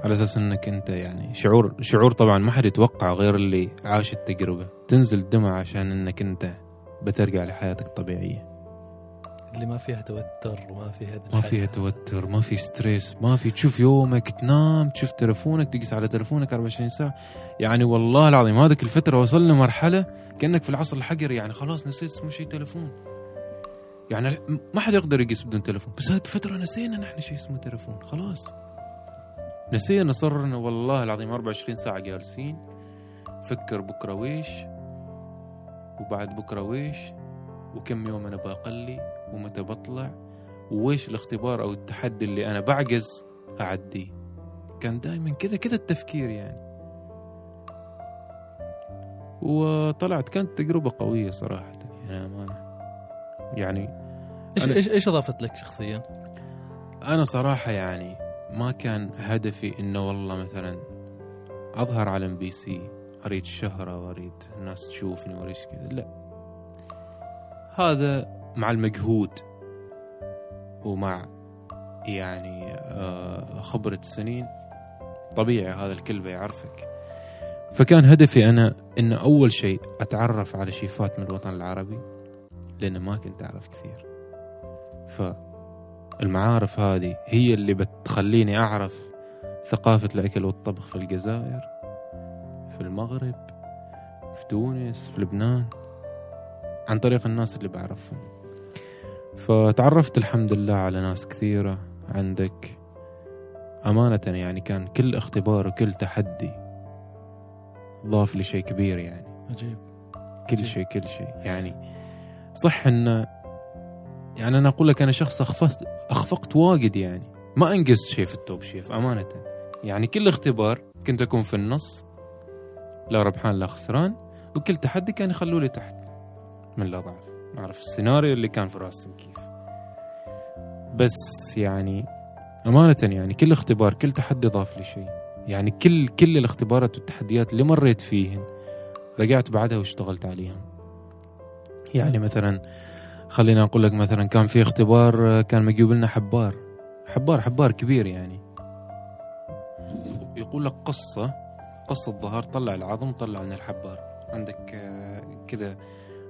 [SPEAKER 1] على أساس إنك أنت يعني شعور شعور طبعا ما حد يتوقع غير اللي عاش التجربة. تنزل الدمعة عشان إنك أنت بترجع لحياتك الطبيعية.
[SPEAKER 2] اللي ما فيها توتر وما فيها
[SPEAKER 1] ما فيها توتر ما في ستريس ما في تشوف يومك تنام تشوف تلفونك تقيس على تلفونك 24 ساعة. يعني والله العظيم هذيك الفترة وصلنا مرحلة كأنك في العصر الحجري يعني خلاص نسيت اسمه شيء تلفون يعني ما حد يقدر يقيس بدون تلفون بس هذه الفترة نسينا نحن شيء اسمه تلفون خلاص. نسينا صرنا والله العظيم 24 ساعة جالسين. فكر بكرة ويش؟ وبعد بكرة ويش؟ وكم يوم أنا بقلي ومتى بطلع؟ وويش الاختبار أو التحدي اللي أنا بعجز أعديه؟ كان دائما كذا كذا التفكير يعني. وطلعت كانت تجربة قوية صراحة يعني أمانة يعني إيش
[SPEAKER 2] إيش إيش أضافت لك شخصيا؟
[SPEAKER 1] أنا صراحة يعني ما كان هدفي إنه والله مثلا أظهر على ام بي سي أريد شهرة وأريد الناس تشوفني وأريد كذا. لا. هذا مع المجهود ومع يعني آه، خبرة سنين طبيعي هذا الكل بيعرفك. فكان هدفي أنا أن أول شيء أتعرف على شيفات من الوطن العربي لأن ما كنت أعرف كثير. فالمعارف هذه هي اللي بتخليني أعرف ثقافة الأكل والطبخ في الجزائر في المغرب في تونس في لبنان عن طريق الناس اللي بعرفهم. فتعرفت الحمد لله على ناس كثيرة عندك. أمانة يعني كان كل اختبار وكل تحدي ضاف لي شيء كبير يعني.
[SPEAKER 2] عجيب.
[SPEAKER 1] كل. شيء كل شيء يعني. صح إن يعني أنا أقول لك أنا شخص اخفقت أخفقت واجد يعني. ما انجزت شيء في التوب شيف أمانة. يعني كل اختبار كنت أكون في النص لا ربحان لا خسران وكل تحدي كان يخلوا لي تحت. من ما أعرف السيناريو اللي كان في راسهم كيف. بس يعني أمانة يعني كل اختبار كل تحدي ضاف لي شيء. يعني كل كل الاختبارات والتحديات اللي مريت فيهن رجعت بعدها واشتغلت عليها يعني مثلا خلينا أقول لك مثلا كان في اختبار آه، كان مجيب لنا حبار. حبار حبار كبير يعني. يقول لك قصة قصة ظهر طلع العظم طلع من الحبار. عندك آه، كذا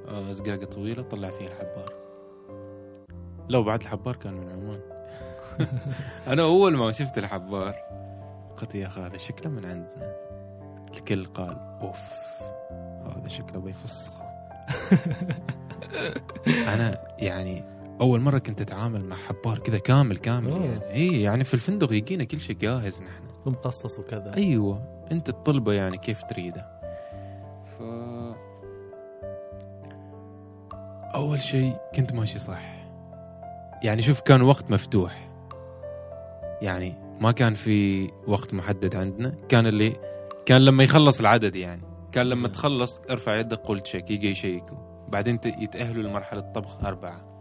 [SPEAKER 1] آه، زقاقة طويلة طلع فيها الحبار. لو بعد الحبار كان من عمان. *laughs* أنا أول ما شفت الحبار قلت يا أخي هذا شكله من عندنا. الكل قال أوف هذا شكله بيفسخه *laughs* أنا يعني أول مرة كنت أتعامل مع حبار كذا كامل كامل
[SPEAKER 2] أوه.
[SPEAKER 1] يعني. اي يعني في الفندق يجينا كل شيء جاهز نحن.
[SPEAKER 2] ومقصص وكذا.
[SPEAKER 1] أيوه. أنت الطلبة يعني كيف تريده؟ ف أول شيء كنت ماشي صح. يعني شوف كان وقت مفتوح. يعني ما كان في وقت محدد عندنا. كان اللي كان لما يخلص العدد يعني. كان لما. تخلص ارفع يدك قول تشيك يجي يشيكوا. بعدين يتأهلوا لمرحلة طبخ أربعة.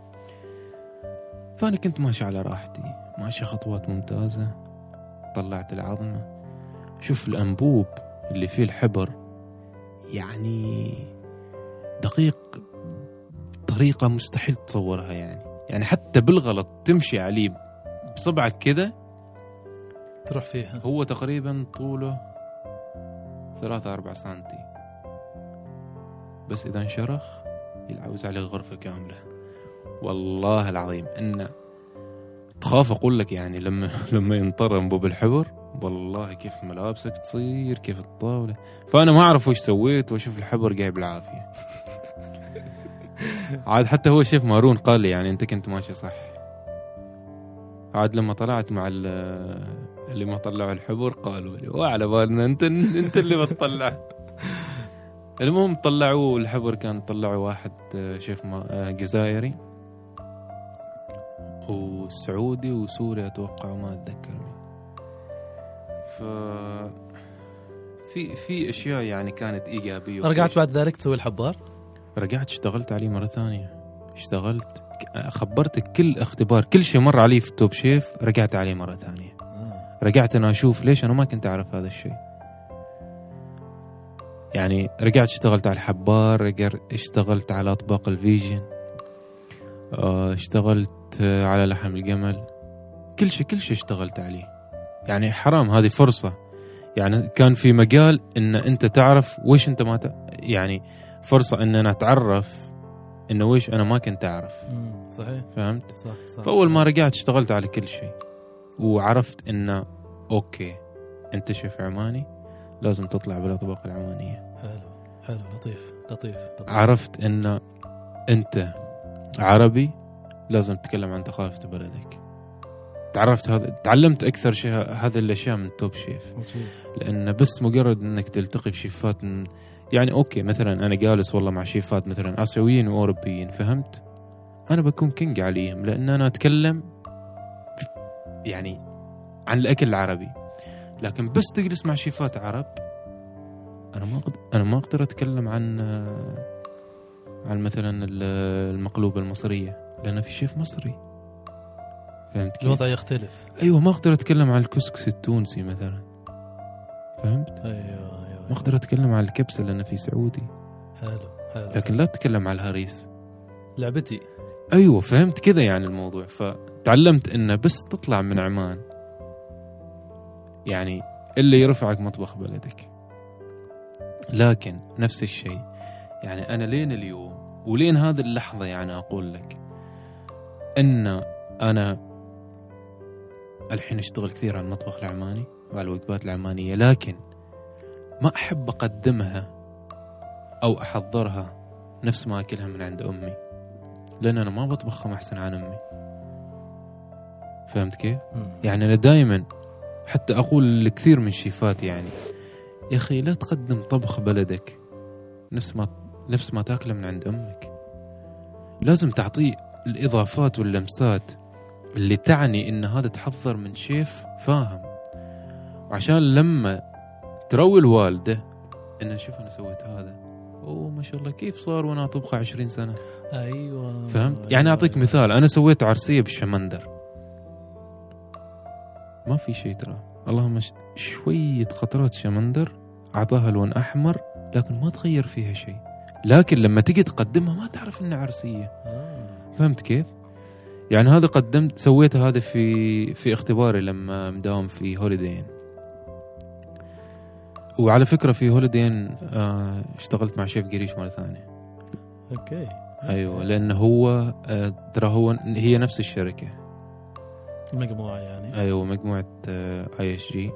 [SPEAKER 1] فأنا كنت ماشي على راحتي. ماشي خطوات ممتازة. طلعت العظمة. شوف الأنبوب اللي فيه الحبر. يعني دقيق بطريقة مستحيل تصورها يعني. يعني حتى بالغلط تمشي عليه بصبعك كذا
[SPEAKER 2] تروح فيها.
[SPEAKER 1] هو تقريبا طوله ثلاثة أربعة سنتي. بس إذا انشرخ يلعوز عليه غرفة كاملة. والله العظيم إن تخاف أقول لك يعني لما *laughs* لما ينطر أنبوب الحبر والله كيف ملابسك تصير كيف الطاولة. فأنا ما أعرف وش سويت وأشوف الحبر جاي بالعافية. *laughs* عاد حتى هو شيف مارون قال لي يعني أنت كنت ماشي صح. عاد لما طلعت مع اللي ما طلعوا الحبر قالوا لي وعلى بالنا أنت أنت اللي بتطلع *laughs* المهم طلعوا الحبر كان طلعوا واحد آه، شيف ما- آه، جزائري وسعودي وسوري أتوقع وما أتذكر. ف في في أشياء يعني كانت إيجابية.
[SPEAKER 2] رجعت بعد ذلك تسوي الحبار؟
[SPEAKER 1] رجعت اشتغلت عليه مرة ثانية. اشتغلت خبرتك كل اختبار كل شيء مر علي في ال Top Chef رجعت عليه مرة ثانية.
[SPEAKER 2] آه.
[SPEAKER 1] رجعت أنا أشوف ليش أنا ما كنت أعرف هذا الشيء. يعني رجعت اشتغلت على الحبار رجعت اشتغلت على أطباق ال vegan آه، اشتغلت على لحم الجمل. كل شيء كل شيء اشتغلت عليه. يعني حرام هذه فرصة. يعني كان في مجال إن أنت تعرف وش أنت ما ت... يعني فرصة إن أنا أتعرف انه وش أنا ما كنت
[SPEAKER 2] أعرف. صحيح.
[SPEAKER 1] فهمت؟
[SPEAKER 2] صح صح
[SPEAKER 1] فأول
[SPEAKER 2] صح.
[SPEAKER 1] ما رجعت اشتغلت على كل شيء. وعرفت انه أوكي أنت شيف عماني لازم تطلع بالأطباق العمانية
[SPEAKER 2] حلو حلو لطيف لطيف, لطيف.
[SPEAKER 1] عرفت إن أنت عربي لازم تتكلم عن ثقافة بلدك تعرفت هذا تعلمت أكثر شيء هذه الأشياء من Top
[SPEAKER 2] Chef.
[SPEAKER 1] لأن بس مجرد إنك تلتقي ب chefات من يعني okay مثلا أنا جالس والله مع chefات مثلا آسيويين وأوروبيين فهمت أنا بكون king عليهم لأن أنا أتكلم يعني عن الأكل العربي. لكن بس تجلس مع شيفات عرب أنا ما أقدر أنا ما أقدر أتكلم عن عن مثلا ال- المقلوبة المصرية لأن في شيف مصري. فهمت كيف؟
[SPEAKER 2] الوضع يختلف.
[SPEAKER 1] أيوه ما أقدر أتكلم عن الكسكس التونسي مثلا. فهمت؟
[SPEAKER 2] أيوه أيوه
[SPEAKER 1] ما أقدر أتكلم عن الكبسة لأنه في سعودي.
[SPEAKER 2] حلو حلو.
[SPEAKER 1] لكن لا تتكلم عن الهريس.
[SPEAKER 2] لعبتي.
[SPEAKER 1] أيوه فهمت كذا يعني الموضوع. فتعلمت إنه بس تطلع من عمان. يعني اللي يرفعك مطبخ بلدك. لكن نفس الشيء. يعني أنا لين اليوم ولين هذه اللحظة يعني أقول لك إن أنا الحين أشتغل كثير على المطبخ العماني وعلى الوجبات العمانية لكن ما أحب أقدمها أو أحضرها نفس ما أكلها من عند أمي. لأن أنا ما بطبخها أحسن عن أمي. فهمت كيف؟ يعني أنا دائما حتى أقول لكثير من شيفات يعني يا أخي لا تقدم طبخ بلدك نفس ما نفس ما تأكله من عند أمك لازم تعطيه الإضافات واللمسات اللي تعني إن هذا تحضر من شيف فاهم وعشان لما تروي الوالدة إن شوف أنا سويت هذا أوه ما شاء الله كيف صار وأنا أطبخه 20 سنة
[SPEAKER 2] أيوه
[SPEAKER 1] فهمت؟ يعني
[SPEAKER 2] أعطيك.
[SPEAKER 1] مثال أنا سويت عرسية بالشمندر ما في شيء ترى. اللهم ش- شوية قطرات شمندر أعطاها لون أحمر لكن ما تغير فيها شيء لكن لما تجي تقدمها ما تعرف إنها عرسية.
[SPEAKER 2] آه.
[SPEAKER 1] فهمت كيف؟ يعني هذا قدمت سويت هذا في في اختباري لما مداوم في Holiday Inn وعلى فكرة في Holiday Inn آه اشتغلت مع شيف قريش مرة ثانية.
[SPEAKER 2] okay.
[SPEAKER 1] أيوه لأنه هو آه، ترى هو هي نفس الشركة.
[SPEAKER 2] المجموعة يعني.
[SPEAKER 1] أيوه مجموعة ESG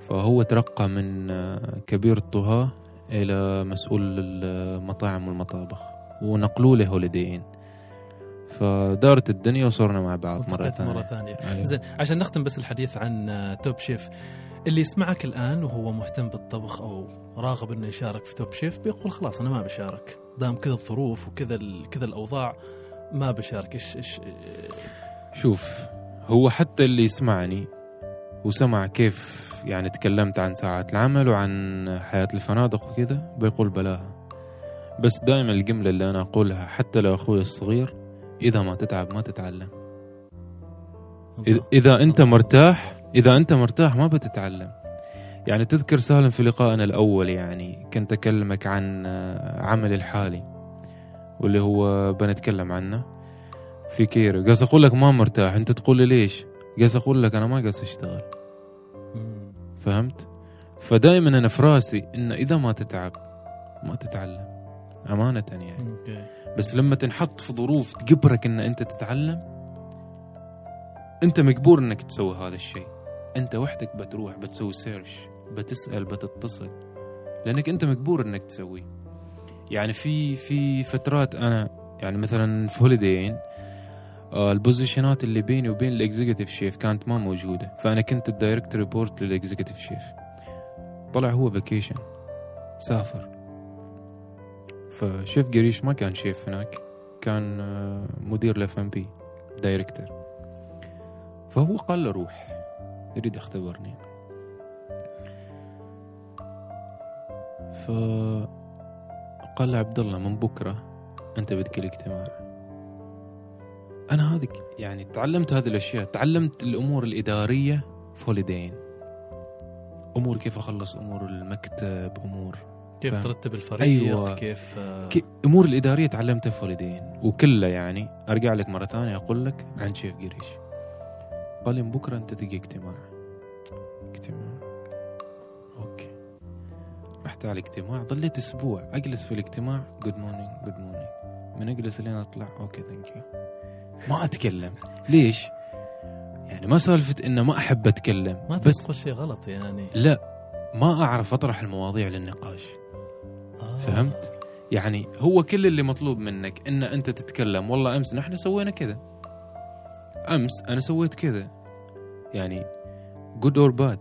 [SPEAKER 1] فهو ترقى من آه، كبير الطهاة إلى مسؤول المطاعم والمطابخ ونقلوه ل Holiday Inn. فدارت الدنيا وصرنا مع بعض مرة
[SPEAKER 2] التقيت
[SPEAKER 1] ثانية.
[SPEAKER 2] مرة ثانية.
[SPEAKER 1] أيوة.
[SPEAKER 2] زين عشان نختم بس الحديث عن آه، توب شيف. اللي يسمعك الآن وهو مهتم بالطبخ أو راغب إنه يشارك في توب شيف بيقول خلاص أنا ما بشارك. دام كذا الظروف وكذا كذا الأوضاع ما بشارك. إيش إيش
[SPEAKER 1] شوف هو حتى اللي يسمعني وسمع كيف يعني تكلمت عن ساعات العمل وعن حياة الفنادق وكذا بيقول بلاها بس دائما الجملة اللي أنا أقولها حتى لأخوي الصغير إذا ما تتعب ما تتعلم. إذ- إذا أنت مرتاح إذا أنت مرتاح ما بتتعلم. يعني تذكر سالم في لقائنا الأول يعني كنت أكلمك عن عملي الحالي واللي هو بنتكلم عنه. في كيرو. قاس أقول لك ما مرتاح. أنت تقول لي ليش؟ قاس أقول لك أنا ما قاس أشتغل.
[SPEAKER 2] مم.
[SPEAKER 1] فهمت؟ فدائما أنا في رأسي إن إذا ما تتعب ما تتعلم. أمانة يعني.
[SPEAKER 2] okay.
[SPEAKER 1] بس لما تنحط في ظروف تجبرك إن أنت تتعلم أنت مجبور إنك تسوي هذا الشيء. أنت وحدك بتروح بتسوي search بتسأل بتتصل. لأنك أنت مجبور إنك تسويه. يعني في في فترات أنا يعني مثلا في هوليدين ال positionات اللي بيني وبين ال executive chef كانت ما موجودة. فأنا كنت ال direct report لل executive chef طلع هو vacation سافر. فشيف قريش ما كان شيف هناك. كان آه، مدير ال F&B director فهو قال له روح. يريد يختبرني. ف قال له عبد الله من بكرة أنت بدك الاجتماع أنا هذيك يعني تعلمت هذه الأشياء تعلمت الأمور الإدارية في هوليدين أمور كيف أخلص أمور المكتب أمور
[SPEAKER 2] كيف
[SPEAKER 1] فاهم.
[SPEAKER 2] ترتب الفريق
[SPEAKER 1] أيوة.
[SPEAKER 2] كيف آه،
[SPEAKER 1] امور الإدارية تعلمتها في هوليدين وكلها يعني أرجع لك مرة ثانية أقول لك عن شيف قريش. قال لي بكرة أنت تجي اجتماع. اجتماع. okay. رحت على الاجتماع ظليت أسبوع أجلس في الاجتماع. good morning good morning من أجلس لين أطلع. okay thank you ما أتكلم. ليش؟ يعني ما سالفة إنه ما أحب أتكلم.
[SPEAKER 2] ما
[SPEAKER 1] بس
[SPEAKER 2] شيء غلط يعني.
[SPEAKER 1] لا ما أعرف أطرح المواضيع للنقاش.
[SPEAKER 2] آه.
[SPEAKER 1] فهمت؟ يعني هو كل اللي مطلوب منك إن أنت تتكلم والله أمس نحن سوينا كذا. أمس أنا سويت كذا. يعني good or bad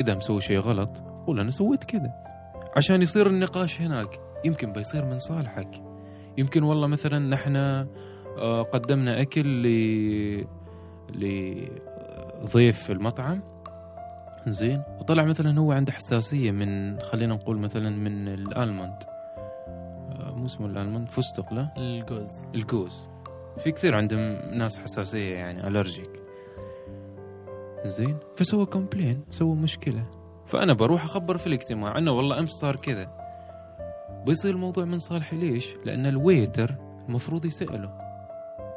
[SPEAKER 1] إذا مسوي شيء غلط قول أنا سويت كذا. عشان يصير النقاش هناك يمكن بيصير من صالحك. يمكن والله مثلا نحن آه، قدمنا أكل ل لضيف في المطعم. زين. وطلع مثلا هو عنده حساسية من خلينا نقول مثلا من الألموند. آه، مو اسمه الألموند فستق لا
[SPEAKER 2] الجوز.
[SPEAKER 1] الجوز. في كثير عندهم ناس حساسية يعني ألرجيك. زين. فسوى كومبلين سوى مشكلة. فأنا بروح أخبر في الاجتماع إنه والله أمس صار كذا. بيصير الموضوع من صالحي ليش؟ لأن الويتر المفروض يسأله.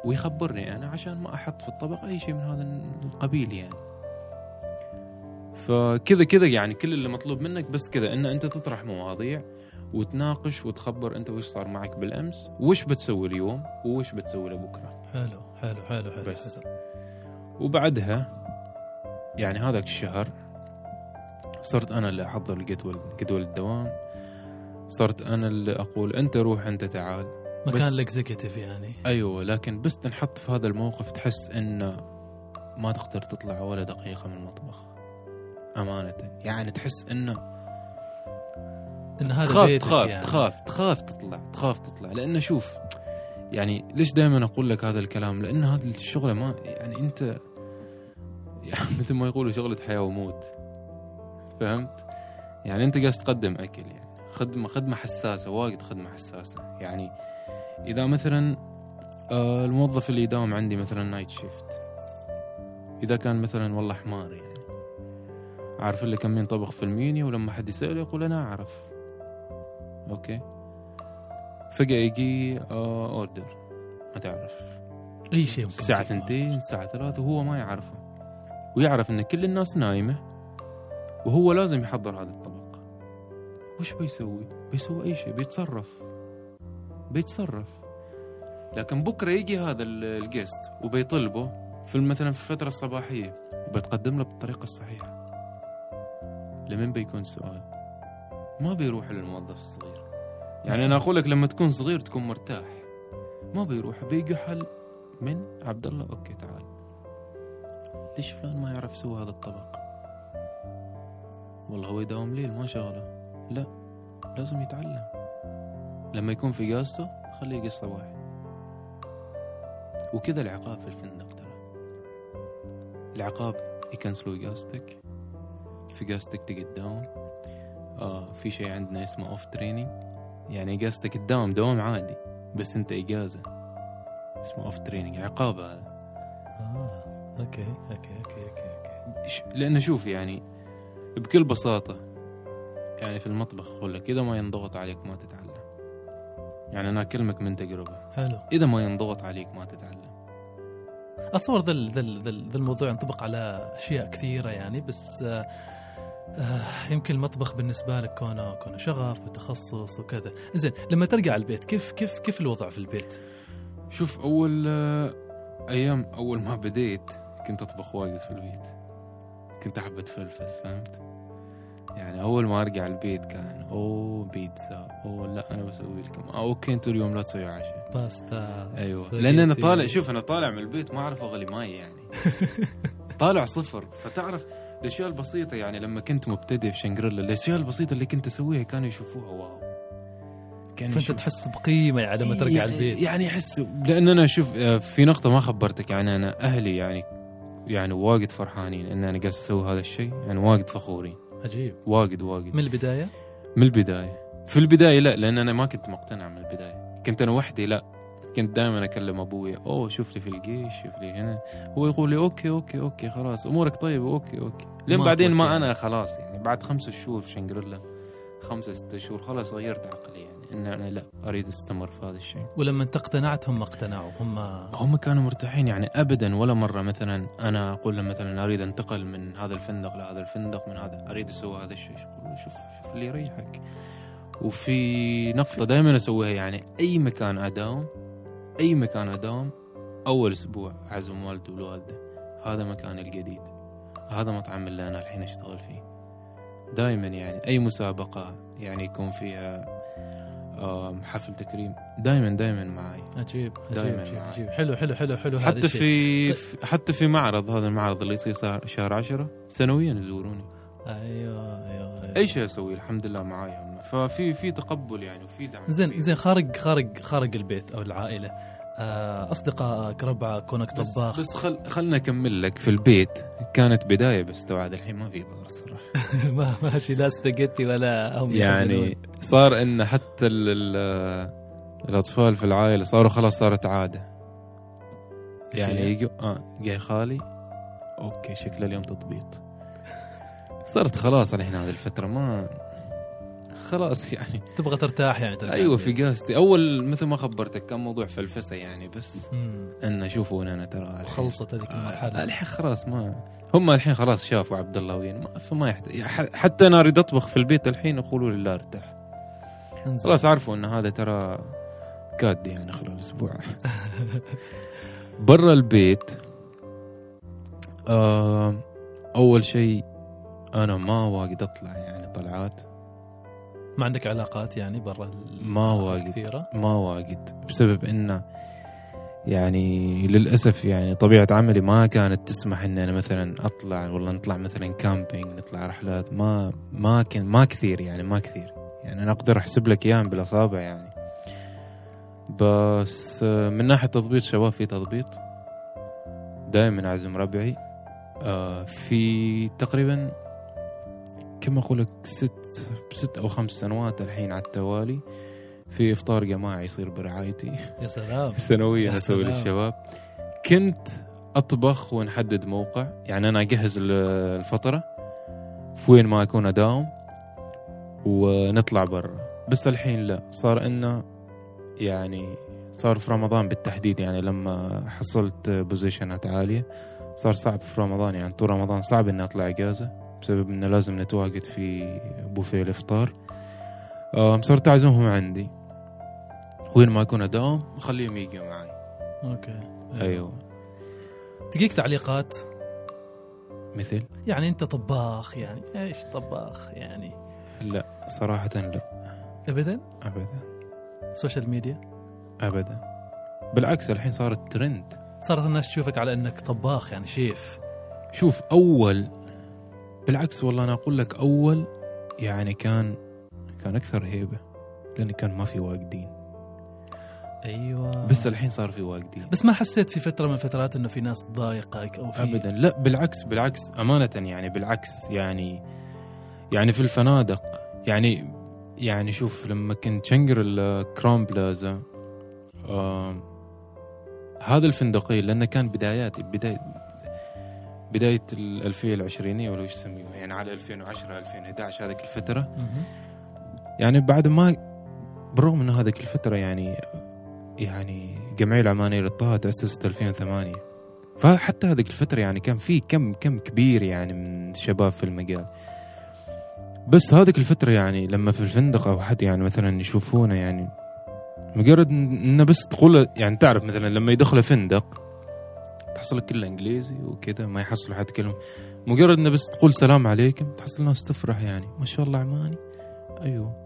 [SPEAKER 1] ويخبرني أنا عشان ما أحط في الطبق أي شيء من هذا القبيل يعني فكذا كذا يعني كل اللي مطلوب منك بس كذا إن أنت تطرح مواضيع وتناقش وتخبر أنت وش صار معك بالأمس وش بتسوي اليوم وش بتسوي لبكرة
[SPEAKER 2] حلو حلو حلو حلو
[SPEAKER 1] بس.
[SPEAKER 2] حلو.
[SPEAKER 1] وبعدها يعني هذاك الشهر صرت أنا اللي أحضر الجدول جدول الدوام صرت أنا اللي أقول أنت روح أنت تعال
[SPEAKER 2] مكان الاكزيكتيف يعني.
[SPEAKER 1] أيوه لكن بس تنحط في هذا الموقف تحس إنه ما تقدر تطلع ولا دقيقة من المطبخ. أمانة. يعني تحس إنه
[SPEAKER 2] إن هذا
[SPEAKER 1] تخاف تخاف
[SPEAKER 2] يعني.
[SPEAKER 1] تخاف تخاف تطلع تخاف تطلع. لأنه شوف يعني ليش دائما أقول لك هذا الكلام؟ لأن هذه الشغلة ما يعني أنت *laughs* يعني مثل ما يقولوا شغلة حياة وموت. فهمت؟ يعني أنت قاعد تقدم أكل يعني. خدمة خدمة حساسة وايد خدمة حساسة. يعني إذا مثلا آه، الموظف اللي يداوم عندي مثلا night shift إذا كان مثلا والله حمار يعني. عارف اللي كم مين طبخ في المينيو ولما حد يسأله يقول أنا أعرف. okay. فجأة يجي آه order ما تعرف.
[SPEAKER 2] أي شيء
[SPEAKER 1] الساعة. ثنتين الساعة ثلاثة وهو ما يعرفه. ويعرف إن كل الناس نايمة وهو لازم يحضر هذا الطبق. وش بيسوي؟ بيسوي أي شيء بيتصرف. بيتصرف. لكن بكرة يجي هذا ال- الجست وبيطلبه في مثلا في الفترة الصباحية وبتقدم له بالطريقة الصحيحة. لمن بيكون السؤال؟ ما بيروح للموظف الصغير. يعني أنا أقول لك لما تكون صغير تكون مرتاح. ما بيروح بيجي حل من عبد الله أوكي تعال. ليش فلان ما يعرف يسوي هذا الطبق؟ والله هو يداوم ليل ما شغله. لا لازم يتعلم. لما يكون في اجازته خليه يجي الصباح وكذا العقاب في الفندق ترى. العقاب يكنسلوا اجازتك في تقعد تداوم آه في شيء عندنا اسمه off training يعني اجازتك تداوم دوام عادي بس انت إجازة. اسمه off training عقاب هذا.
[SPEAKER 2] آه. أوكي أوكي أوكي أوكي
[SPEAKER 1] أوكي. لأنه شوف يعني بكل بساطة يعني في المطبخ أقول لك إذا ما ينضغط عليك ما تتعلم يعني أنا أكلمك من تجربة.
[SPEAKER 2] حلو.
[SPEAKER 1] إذا ما ينضغط عليك ما تتعلم.
[SPEAKER 2] أتصور ذا ال- ذا ال- ذا ال- ذا الموضوع ينطبق على أشياء كثيرة يعني بس آه آه يمكن المطبخ بالنسبة لك كونه كونه شغف وتخصص وكذا. زين لما ترجع البيت كيف كيف كيف الوضع في البيت؟
[SPEAKER 1] شوف أول آه، أيام أول ما بديت كنت أطبخ واجد في البيت. كنت أحب اتفلفس فهمت؟ يعني أول ما أرجع البيت كان oh بيتزا oh لا أنا بسوي لكم. okay أنتوا اليوم لا تسوي عشاء.
[SPEAKER 2] باستا أيوه.
[SPEAKER 1] لأن أنا طالع شوف أنا طالع من البيت ما أعرف أغلي ماي يعني. *laughs* طالع صفر. فتعرف الأشياء البسيطة يعني لما كنت مبتدئ في شنغريلا الأشياء البسيطة اللي كنت أسويها كانوا يشوفوها wow. كانوا
[SPEAKER 2] فأنت
[SPEAKER 1] يشوف-
[SPEAKER 2] تحس بقيمة يعني لما ترجع البيت.
[SPEAKER 1] يعني احس لأن أنا أشوف آه، في نقطة ما خبرتك يعني أنا أهلي يعني يعني واجد فرحانين إن أنا قاعد أسوي هذا الشيء. يعني واجد فخورين.
[SPEAKER 2] عجيب.
[SPEAKER 1] واجد واجد.
[SPEAKER 2] من البداية؟
[SPEAKER 1] من البداية. في البداية لا لأن أنا ما كنت مقتنع من البداية. كنت أنا وحدي لا. كنت دائما أكلم أبوي أوه شوف لي في الجيش شوف لي هنا. هو يقول لي okay okay okay خلاص أمورك طيبة okay okay. لين بعدين ما. أنا خلاص يعني بعد خمسة شهور في شنغريلا خمسة ستة شهور خلاص غيرت عقلي يعني إن أنا لا أريد استمر في هذا الشيء.
[SPEAKER 2] ولما انت اقتنعت هم اقتنعوا هم
[SPEAKER 1] هم كانوا مرتاحين يعني ابدا ولا مرة مثلا أنا أقول لهم مثلا أريد انتقل من هذا الفندق لهذا الفندق من هذا أريد أسوي هذا الشيء. يقولوا شوف شوف اللي يريحك. وفي نقطة دائما أسويها يعني أي مكان أداوم أي مكان أداوم أول أسبوع اعزم والدي والوالده هذا مكاني الجديد. هذا مطعم اللي أنا الحين أشتغل فيه. دائما يعني أي مسابقة يعني يكون فيها حفل تكريم. دائما دائما معي.
[SPEAKER 2] عجيب
[SPEAKER 1] دايماً
[SPEAKER 2] عجيب,
[SPEAKER 1] معاي.
[SPEAKER 2] عجيب. حلو حلو حلو حلو
[SPEAKER 1] حتى في حتى في معرض هذا المعرض اللي يصير شهر- شهر عشرة سنويا يزوروني.
[SPEAKER 2] أيوه أيوه, أيوة.
[SPEAKER 1] أي شيء أسوي الحمد لله معاهم ففي في تقبل يعني وفي دعم.
[SPEAKER 2] زين. زين خارج خارج خارج البيت أو العائلة آه، أصدقائك ربعك كونك
[SPEAKER 1] بس
[SPEAKER 2] طباخ.
[SPEAKER 1] بس خل خلنا أكمل لك في البيت. كانت بداية بس تو عاد الحين ما في الصراحه *laughs*
[SPEAKER 2] ما ماشي لا سباجيتي ولا هم
[SPEAKER 1] يعني. صار إن حتى ال ال الأطفال في العائلة صاروا خلاص صارت
[SPEAKER 2] عادة
[SPEAKER 1] يعني؟ يجوا آه جاي خالي أوكي شكله اليوم تطبيط صرت خلاص الحين هذه الفترة ما خلاص يعني
[SPEAKER 2] تبغى ترتاح يعني ترجع
[SPEAKER 1] أيوه في. قاستي أول مثل ما خبرتك كان موضوع فلفسة يعني بس
[SPEAKER 2] مم.
[SPEAKER 1] أن شوفوا أنا ترى
[SPEAKER 2] خلصت هذيك المرحلة
[SPEAKER 1] الحين خلاص ما هم الحين خلاص شافوا عبد الله وين ما فما يحتاج حتى أنا اريد اطبخ في البيت الحين يقولوا لي لا ارتاح. خلاص عرفوا إن هذا ترى كاد يعني خلال أسبوع *laughs* برا البيت آه أول شيء أنا ما واجد أطلع يعني طلعات
[SPEAKER 2] ما عندك علاقات يعني برا
[SPEAKER 1] ما واجد.
[SPEAKER 2] كثيرة
[SPEAKER 1] ما واجد بسبب إنه يعني للأسف يعني طبيعة عملي ما كانت تسمح ان أنا مثلا أطلع والله نطلع مثلا كامبينج نطلع رحلات ما ما كان ما كثير يعني ما كثير. يعني أنا أقدر أحسب لك إياهم بالأصابع يعني. بس من ناحية تضبيط شباب في تضبيط. دائما أعزم ربعي. آه، في تقريبا كم أقول لك ست ست أو خمس سنوات الحين على التوالي. في إفطار جماعي يصير برعايتي.
[SPEAKER 2] يا سلام. *laughs*
[SPEAKER 1] سنويا
[SPEAKER 2] يا أسوي.
[SPEAKER 1] للشباب. كنت أطبخ ونحدد موقع. يعني أنا أجهز ال- الفطرة. في وين ما أكون أداوم. ونطلع برا. بس الحين لا. صار انه يعني صار في رمضان بالتحديد. يعني لما حصلت positionات عالية. صار صعب في رمضان. يعني طول رمضان صعب إني أطلع إجازة. بسبب إنه لازم نتواجد في بوفيه الإفطار. صرت أعزمهم عندي. وين ما اكون اداوم اخليهم يجوا معي.
[SPEAKER 2] okay.
[SPEAKER 1] أيوه.
[SPEAKER 2] تجيك تعليقات.
[SPEAKER 1] مثل؟
[SPEAKER 2] يعني أنت طباخ يعني. إيش طباخ يعني؟
[SPEAKER 1] لا صراحة لا.
[SPEAKER 2] ابدا؟
[SPEAKER 1] ابدا.
[SPEAKER 2] social media؟
[SPEAKER 1] ابدا. بالعكس الحين صارت ترند.
[SPEAKER 2] صارت الناس تشوفك على إنك طباخ يعني شيف.
[SPEAKER 1] شوف أول بالعكس والله أنا أقول لك أول يعني كان كان أكثر هيبة لأن كان ما في واجدين.
[SPEAKER 2] أيوه.
[SPEAKER 1] بس الحين صار في واجدين
[SPEAKER 2] بس ما حسيت في فترة من الفترات إنه في ناس تضايقك أو في
[SPEAKER 1] ابدا. لا بالعكس بالعكس. أمانة يعني بالعكس. يعني يعني في الفنادق يعني يعني شوف لما كنت شنقر الكرام بلازا آم، هذا الفندقين لأنه كان بدايات بداية بداية الالفيه العشرينيه ولا إيش يسميوها يعني على 2010 2011 هذيك الفترة.
[SPEAKER 2] مهم.
[SPEAKER 1] يعني بعد ما بالرغم ان هذيك الفترة يعني يعني جمعية العمانية للطه تأسست 2008 فحتى هذيك الفترة يعني كان في كم كم كبير يعني من الشباب في المجال. بس هذيك الفترة يعني لما في الفندق أو حد يعني مثلا يشوفونه يعني مجرد إنه بس تقول يعني تعرف مثلا لما يدخل فندق تحصل كله إنجليزي وكذا ما يحصلوا حد كلمه مجرد إنه بس تقول سلام عليكم تحصل الناس تفرح يعني. ما شاء الله عماني. أيوه.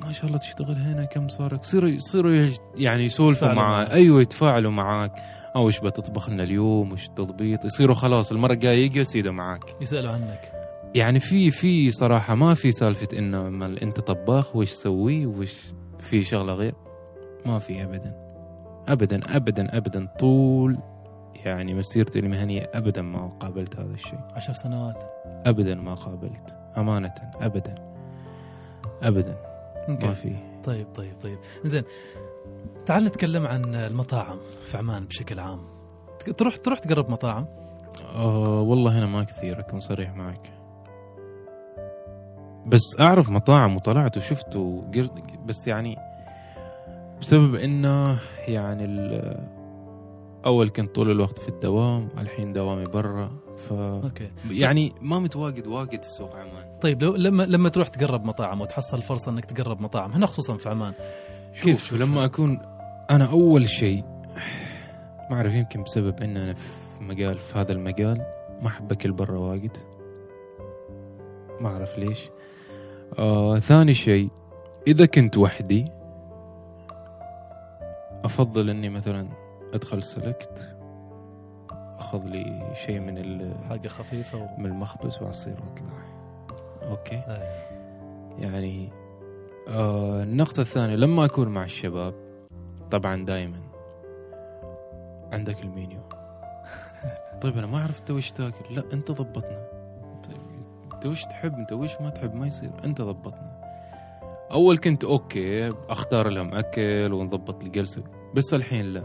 [SPEAKER 1] ما شاء الله تشتغل هنا كم صارك؟ يصيروا يصيروا يعني يسولفوا معاك. أيوه يتفاعلوا معاك. أو إيش بتطبخ لنا اليوم؟ وش التضبيط؟ يصيروا خلاص المرة الجاية يجوا يسيدوا معاك.
[SPEAKER 2] يسألوا عنك.
[SPEAKER 1] يعني في في صراحة ما في سالفة إنه أنت طباخ وش تسوي؟ وش في شغلة غير؟ ما في ابدا. ابدا ابدا ابدا. طول يعني مسيرتي المهنية ابدا ما قابلت هذا الشيء.
[SPEAKER 2] عشر سنوات.
[SPEAKER 1] ابدا ما قابلت. أمانة ابدا. ابدا. ما في.
[SPEAKER 2] طيب طيب طيب. زين تعال نتكلم عن المطاعم في عمان بشكل عام. تروح تروح تقرب مطاعم؟
[SPEAKER 1] آه والله هنا ما كثير أكون صريح معك. بس أعرف مطاعم وطلعت وشفت وقرد بس يعني بسبب إنه يعني أول كنت طول الوقت في الدوام الحين دوامي برا. ف
[SPEAKER 2] أوكي.
[SPEAKER 1] يعني ما متواجد واجد في سوق عمان.
[SPEAKER 2] طيب لو لما لما تروح تقرب مطاعم وتحصل فرصة إنك تقرب مطاعم هنا خصوصا في عمان.
[SPEAKER 1] كيف شوف لما أكون أنا أول شيء ما أعرف يمكن بسبب إن أنا في مجال في هذا المجال ما احب اكل برا واجد. ما أعرف ليش. آه ثاني شيء إذا كنت وحدي أفضل إني مثلا أدخل سلكت أخذ لي شيء من ال-
[SPEAKER 2] حاجة خفيفة و...
[SPEAKER 1] من المخبز واصير وأطلع. أوكي؟
[SPEAKER 2] آه.
[SPEAKER 1] يعني آه النقطة الثانية لما أكون مع الشباب طبعا دائما عندك المنيو *laughs* طيب أنا ما عرفت وش تاكل. لا أنت ضبطنا. أنت- أنت وش تحب؟ أنت وش ما تحب؟ ما يصير. أنت ضبطنا. أول كنت أوكي أختار لهم أكل ونضبط الجلسة. بس الحين لا.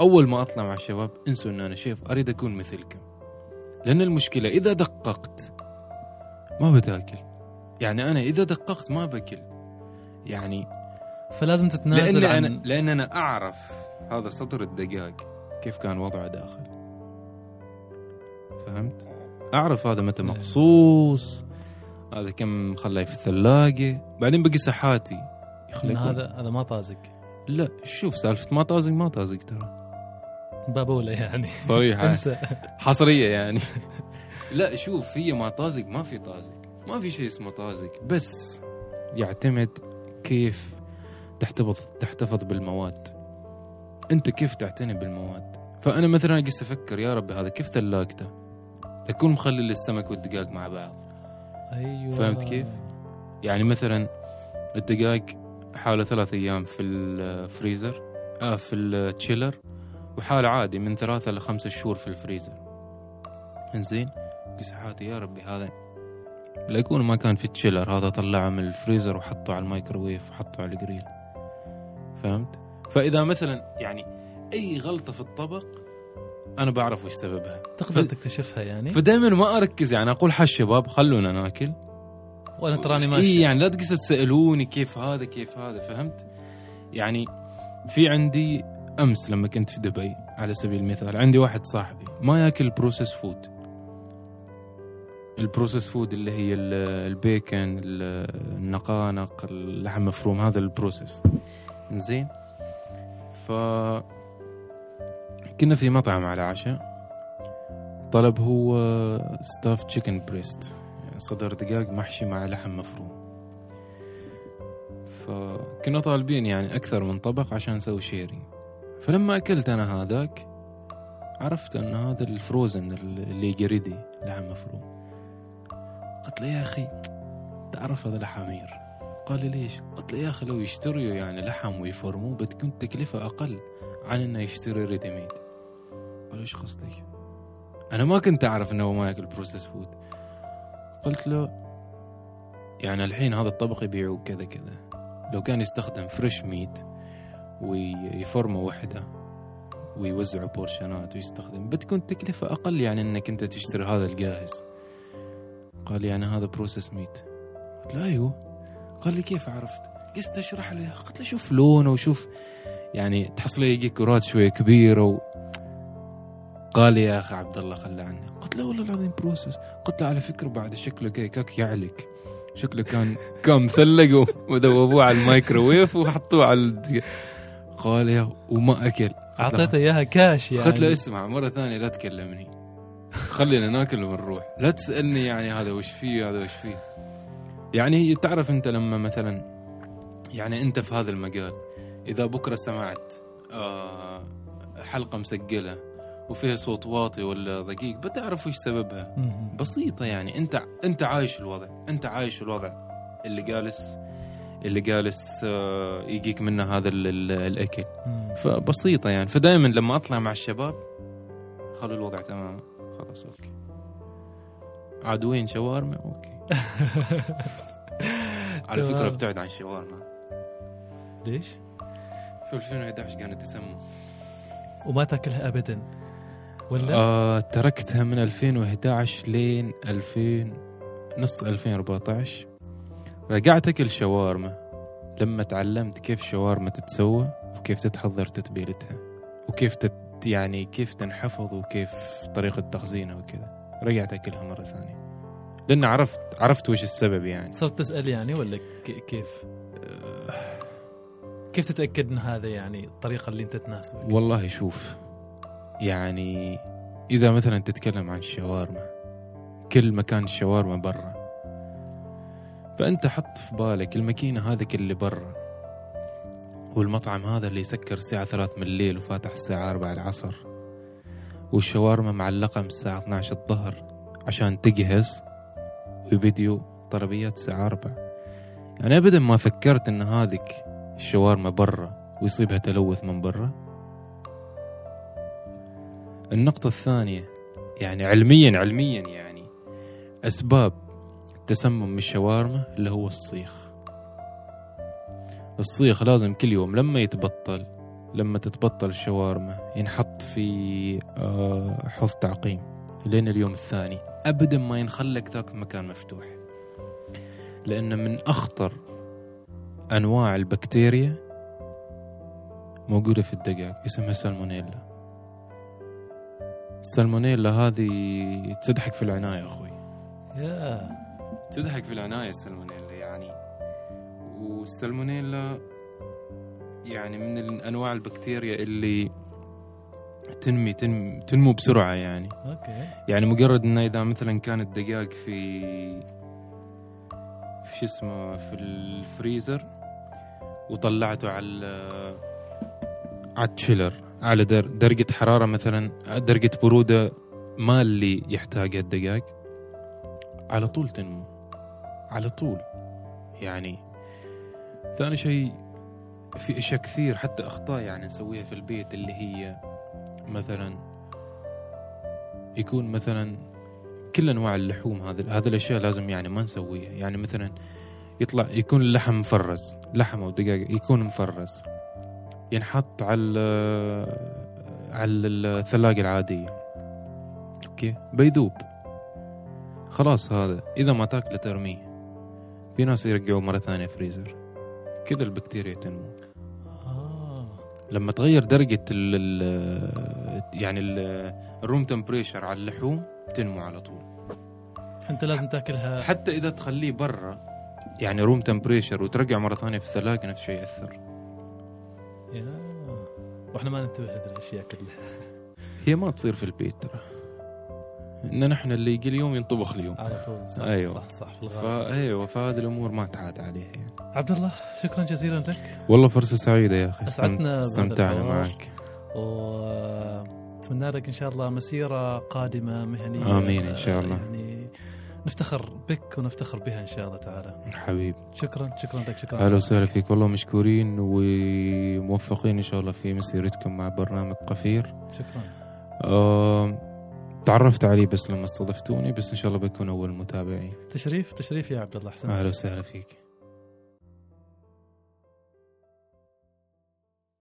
[SPEAKER 1] أول ما أطلع مع الشباب انسوا أن أنا شيف أريد أكون مثلكم. لأن المشكلة إذا دققت ما بتاكل. يعني أنا إذا دققت ما باكل يعني
[SPEAKER 2] فلازم تتنازل
[SPEAKER 1] لأن
[SPEAKER 2] عن
[SPEAKER 1] أنا لأن أنا أعرف هذا سطر الدجاج كيف كان وضعه داخل. فهمت؟ أعرف هذا متى. مقصوص هذا كم خلاه في الثلاجه بعدين بقي سحاتي يخليكم
[SPEAKER 2] هذا هذا ما طازق
[SPEAKER 1] لا شوف سالفة ما طازق ما طازق ترى.
[SPEAKER 2] باب اولى يعني.
[SPEAKER 1] صريحة.
[SPEAKER 2] انسى.
[SPEAKER 1] حصرية يعني. *laughs* لا شوف هي ما طازق ما في طازق ما في شيء اسمه طازق بس يعتمد كيف تحتفظ تحتفظ بالمواد. انت كيف تعتني بالمواد؟ فأنا مثلا قست أفكر يا ربي هذا كيف ثلاجته؟ يكون مخلي السمك والدجاج مع بعض.
[SPEAKER 2] أيوه.
[SPEAKER 1] فهمت كيف؟ يعني مثلا الدجاج حاله ثلاث أيام في الفريزر آه في ال chiller وحاله عادي من ثلاثة لخمسة شهور في الفريزر. إنزين؟ قست أحاتي يا ربي هذا لا يكون ما كان في ال chiller هذا طلعه من الفريزر وحطه على الميكروويف وحطه على الجريل. فهمت؟ فإذا مثلا يعني أي غلطة في الطبق أنا بعرف وش سببها.
[SPEAKER 2] تقدر
[SPEAKER 1] ف-
[SPEAKER 2] تكتشفها يعني؟
[SPEAKER 1] فدائما ما أركز يعني أقول حق شباب خلونا ناكل.
[SPEAKER 2] وأنا تراني ماشي.
[SPEAKER 1] إي يعني لا تقصد تسألوني كيف هذا كيف هذا فهمت؟ يعني في عندي أمس لما كنت في دبي على سبيل المثال عندي واحد صاحبي ما ياكل processed food ال processed food اللي هي ال- البيكن ال- النقانق اللحم مفروم هذا ال processed زين؟ ف كنا في مطعم على عشاء طلب هو stuffed chicken breast صدر دجاج محشي مع لحم مفروم. فكنا طالبين يعني أكثر من طبق عشان نسوي sharing فلما أكلت أنا هذاك عرفت أن هذا ال frozen اللي جا ready لحم مفروم. قلت له يا أخي تعرف هذا الحمير قال لي ليش؟ قلت له يا أخي لو يشتروا يعني لحم ويفرموه بتكون تكلفة أقل عن إنه يشتري ready made قال إيش قصدك؟ أنا ما كنت أعرف هو ما يأكل processed food قلت له يعني الحين هذا الطبق يبيعوه كذا كذا. لو كان يستخدم fresh meat ويفرمه وحدة ويوزعوا portion ات ويستخدم. بتكون التكلفة أقل يعني إنك أنت تشتري هذا الجاهز. قال لي يعني هذا processed meat قلت له أيوه. قال لي كيف عرفت؟ قست أشرح له. قلت له شوف لونه وشوف يعني تحصله يجيك كرات شوية كبيرة و... قال لي يا أخي عبد الله خلى عني. قلت له والله العظيم processed قلت له على فكرة بعد شكله كيكك يعلك. شكله كان كان مثلج *laughs* وذوبوه على الميكروويف وحطوه على. قال يا وما أكل.
[SPEAKER 2] أعطيته إياها كاش يعني.
[SPEAKER 1] قلت له اسمع مرة ثانية لا تكلمني. خلينا ناكل ونروح. لا تسألني يعني هذا وش فيه هذا وش فيه. يعني تعرف أنت لما مثلا يعني أنت في هذا المجال إذا بكرة سمعت آه حلقة مسجلة وفيها صوت واطي ولا دقيق بتعرف وش سببها.
[SPEAKER 2] مم.
[SPEAKER 1] بسيطة يعني. أنت أنت عايش الوضع. أنت عايش الوضع اللي جالس اللي جالس آه، يجيك منه هذا ال- ال- الأكل.
[SPEAKER 2] مم.
[SPEAKER 1] فبسيطة يعني. فدائما لما أطلع مع الشباب خلوا الوضع تمام. خلاص okay. عدوين شاورما؟ okay. *laughs* على. فكرة ابتعد عن الشاورما.
[SPEAKER 2] ليش؟
[SPEAKER 1] في 2011 كانت تسمم
[SPEAKER 2] وما تاكلها ابدا. ولا؟
[SPEAKER 1] آه تركتها من 2011 لين 2000 نص 2014 رجعت أكل شاورما لما تعلمت كيف شاورما تتسوى وكيف تتحضر تتبيلتها وكيف تت يعني كيف تنحفظ وكيف طريقة تخزينها وكذا رجعت أكلها مرة ثانية لأن عرفت عرفت وش السبب يعني
[SPEAKER 2] صرت تسأل يعني ولا كيف؟ كيف تتأكد إن هذا يعني الطريقة اللي أنت تناسبك؟
[SPEAKER 1] والله شوف يعني إذا مثلا تتكلم عن الشاورما كل مكان الشاورما برا فأنت حط في بالك الماكينة هذيك اللي برا والمطعم هذا اللي يسكر الساعة ثلاث من الليل وفاتح الساعة أربعة العصر والشاورما معلقة من الساعة 12 الظهر عشان تجهز وفيديو طلبيات الساعة أربعة يعني أبدا ما فكرت إن هذيك الشاورما برا ويصيبها تلوث من برا. النقطة الثانية يعني علميا علميا يعني أسباب تسمم الشاورما اللي هو الصيخ. الصيخ لازم كل يوم لما يتبطل لما تتبطل الشاورما ينحط في آه، حوض تعقيم لين اليوم الثاني. أبدا ما ينخلك ذاك المكان مفتوح. لأن من أخطر أنواع البكتيريا موجودة في الدجاج اسمها سالمونيلا. السالمونيلا هذه تضعك في العناية أخوي.
[SPEAKER 2] yeah.
[SPEAKER 1] تضعك في العناية السالمونيلا يعني. والسالمونيلا يعني من أنواع البكتيريا اللي تنمي تنمي تنمو بسرعة يعني.
[SPEAKER 2] okay.
[SPEAKER 1] يعني مجرد إنه إذا مثلا كان الدجاج في في شو اسمه في الفريزر وطلعته على على التشيلر على در درجة حرارة مثلا درجة برودة ما اللي يحتاجها الدجاج على طول تنمو. على طول. يعني ثاني شيء في أشياء كثير حتى أخطاء يعني نسويها في البيت اللي هي مثلا يكون مثلا كل أنواع اللحوم هذه هذه الأشياء لازم يعني ما نسويها. يعني مثلا يطلع يكون اللحم مفرز لحم أو دجاج يكون مفرز. ينحط على على الثلاجة العادية. okay؟ بيذوب. خلاص هذا. إذا ما تاكله ترميه. في ناس يرجعوه مرة ثانية فريزر كذا البكتيريا تنمو.
[SPEAKER 2] آه.
[SPEAKER 1] لما تغير درجة ال ال يعني ال- ال room temperature على اللحوم تنمو على طول.
[SPEAKER 2] فانت لازم تأكلها.
[SPEAKER 1] حتى إذا تخليه برا يعني room temperature وترجع مرة ثانية في الثلاجة نفس الشيء يأثر.
[SPEAKER 2] yeah. وإحنا ما ننتبه لهذه الأشياء كلها.
[SPEAKER 1] هي ما تصير في البيت ترى. إن نحن اللي يجي اليوم ينطبخ اليوم.
[SPEAKER 2] على طول. صح
[SPEAKER 1] أيوة.
[SPEAKER 2] صح صح في الغالب.
[SPEAKER 1] فايوه فهذه الأمور ما تعاد عليها يعني.
[SPEAKER 2] عبد الله شكرا جزيلا لك.
[SPEAKER 1] والله فرصة سعيدة يا أخي.
[SPEAKER 2] بهذا
[SPEAKER 1] استمتعنا. معك.
[SPEAKER 2] وأتمنى لك إن شاء الله مسيرة قادمة مهنية.
[SPEAKER 1] آمين إن شاء الله.
[SPEAKER 2] يعني نفتخر بك ونفتخر بها إن شاء الله تعالى.
[SPEAKER 1] حبيب.
[SPEAKER 2] شكرا شكرا لك شكرا
[SPEAKER 1] أهلا وسهلا فيك. والله مشكورين وموفقين إن شاء الله في مسيرتكم مع برنامج قفير.
[SPEAKER 2] شكرا.
[SPEAKER 1] آه تعرفت عليه بس لما استضفتوني بس إن شاء الله بكون أول متابعين
[SPEAKER 2] تشريف تشريف يا عبد الله أحسن.
[SPEAKER 1] أهلا وسهلا فيك.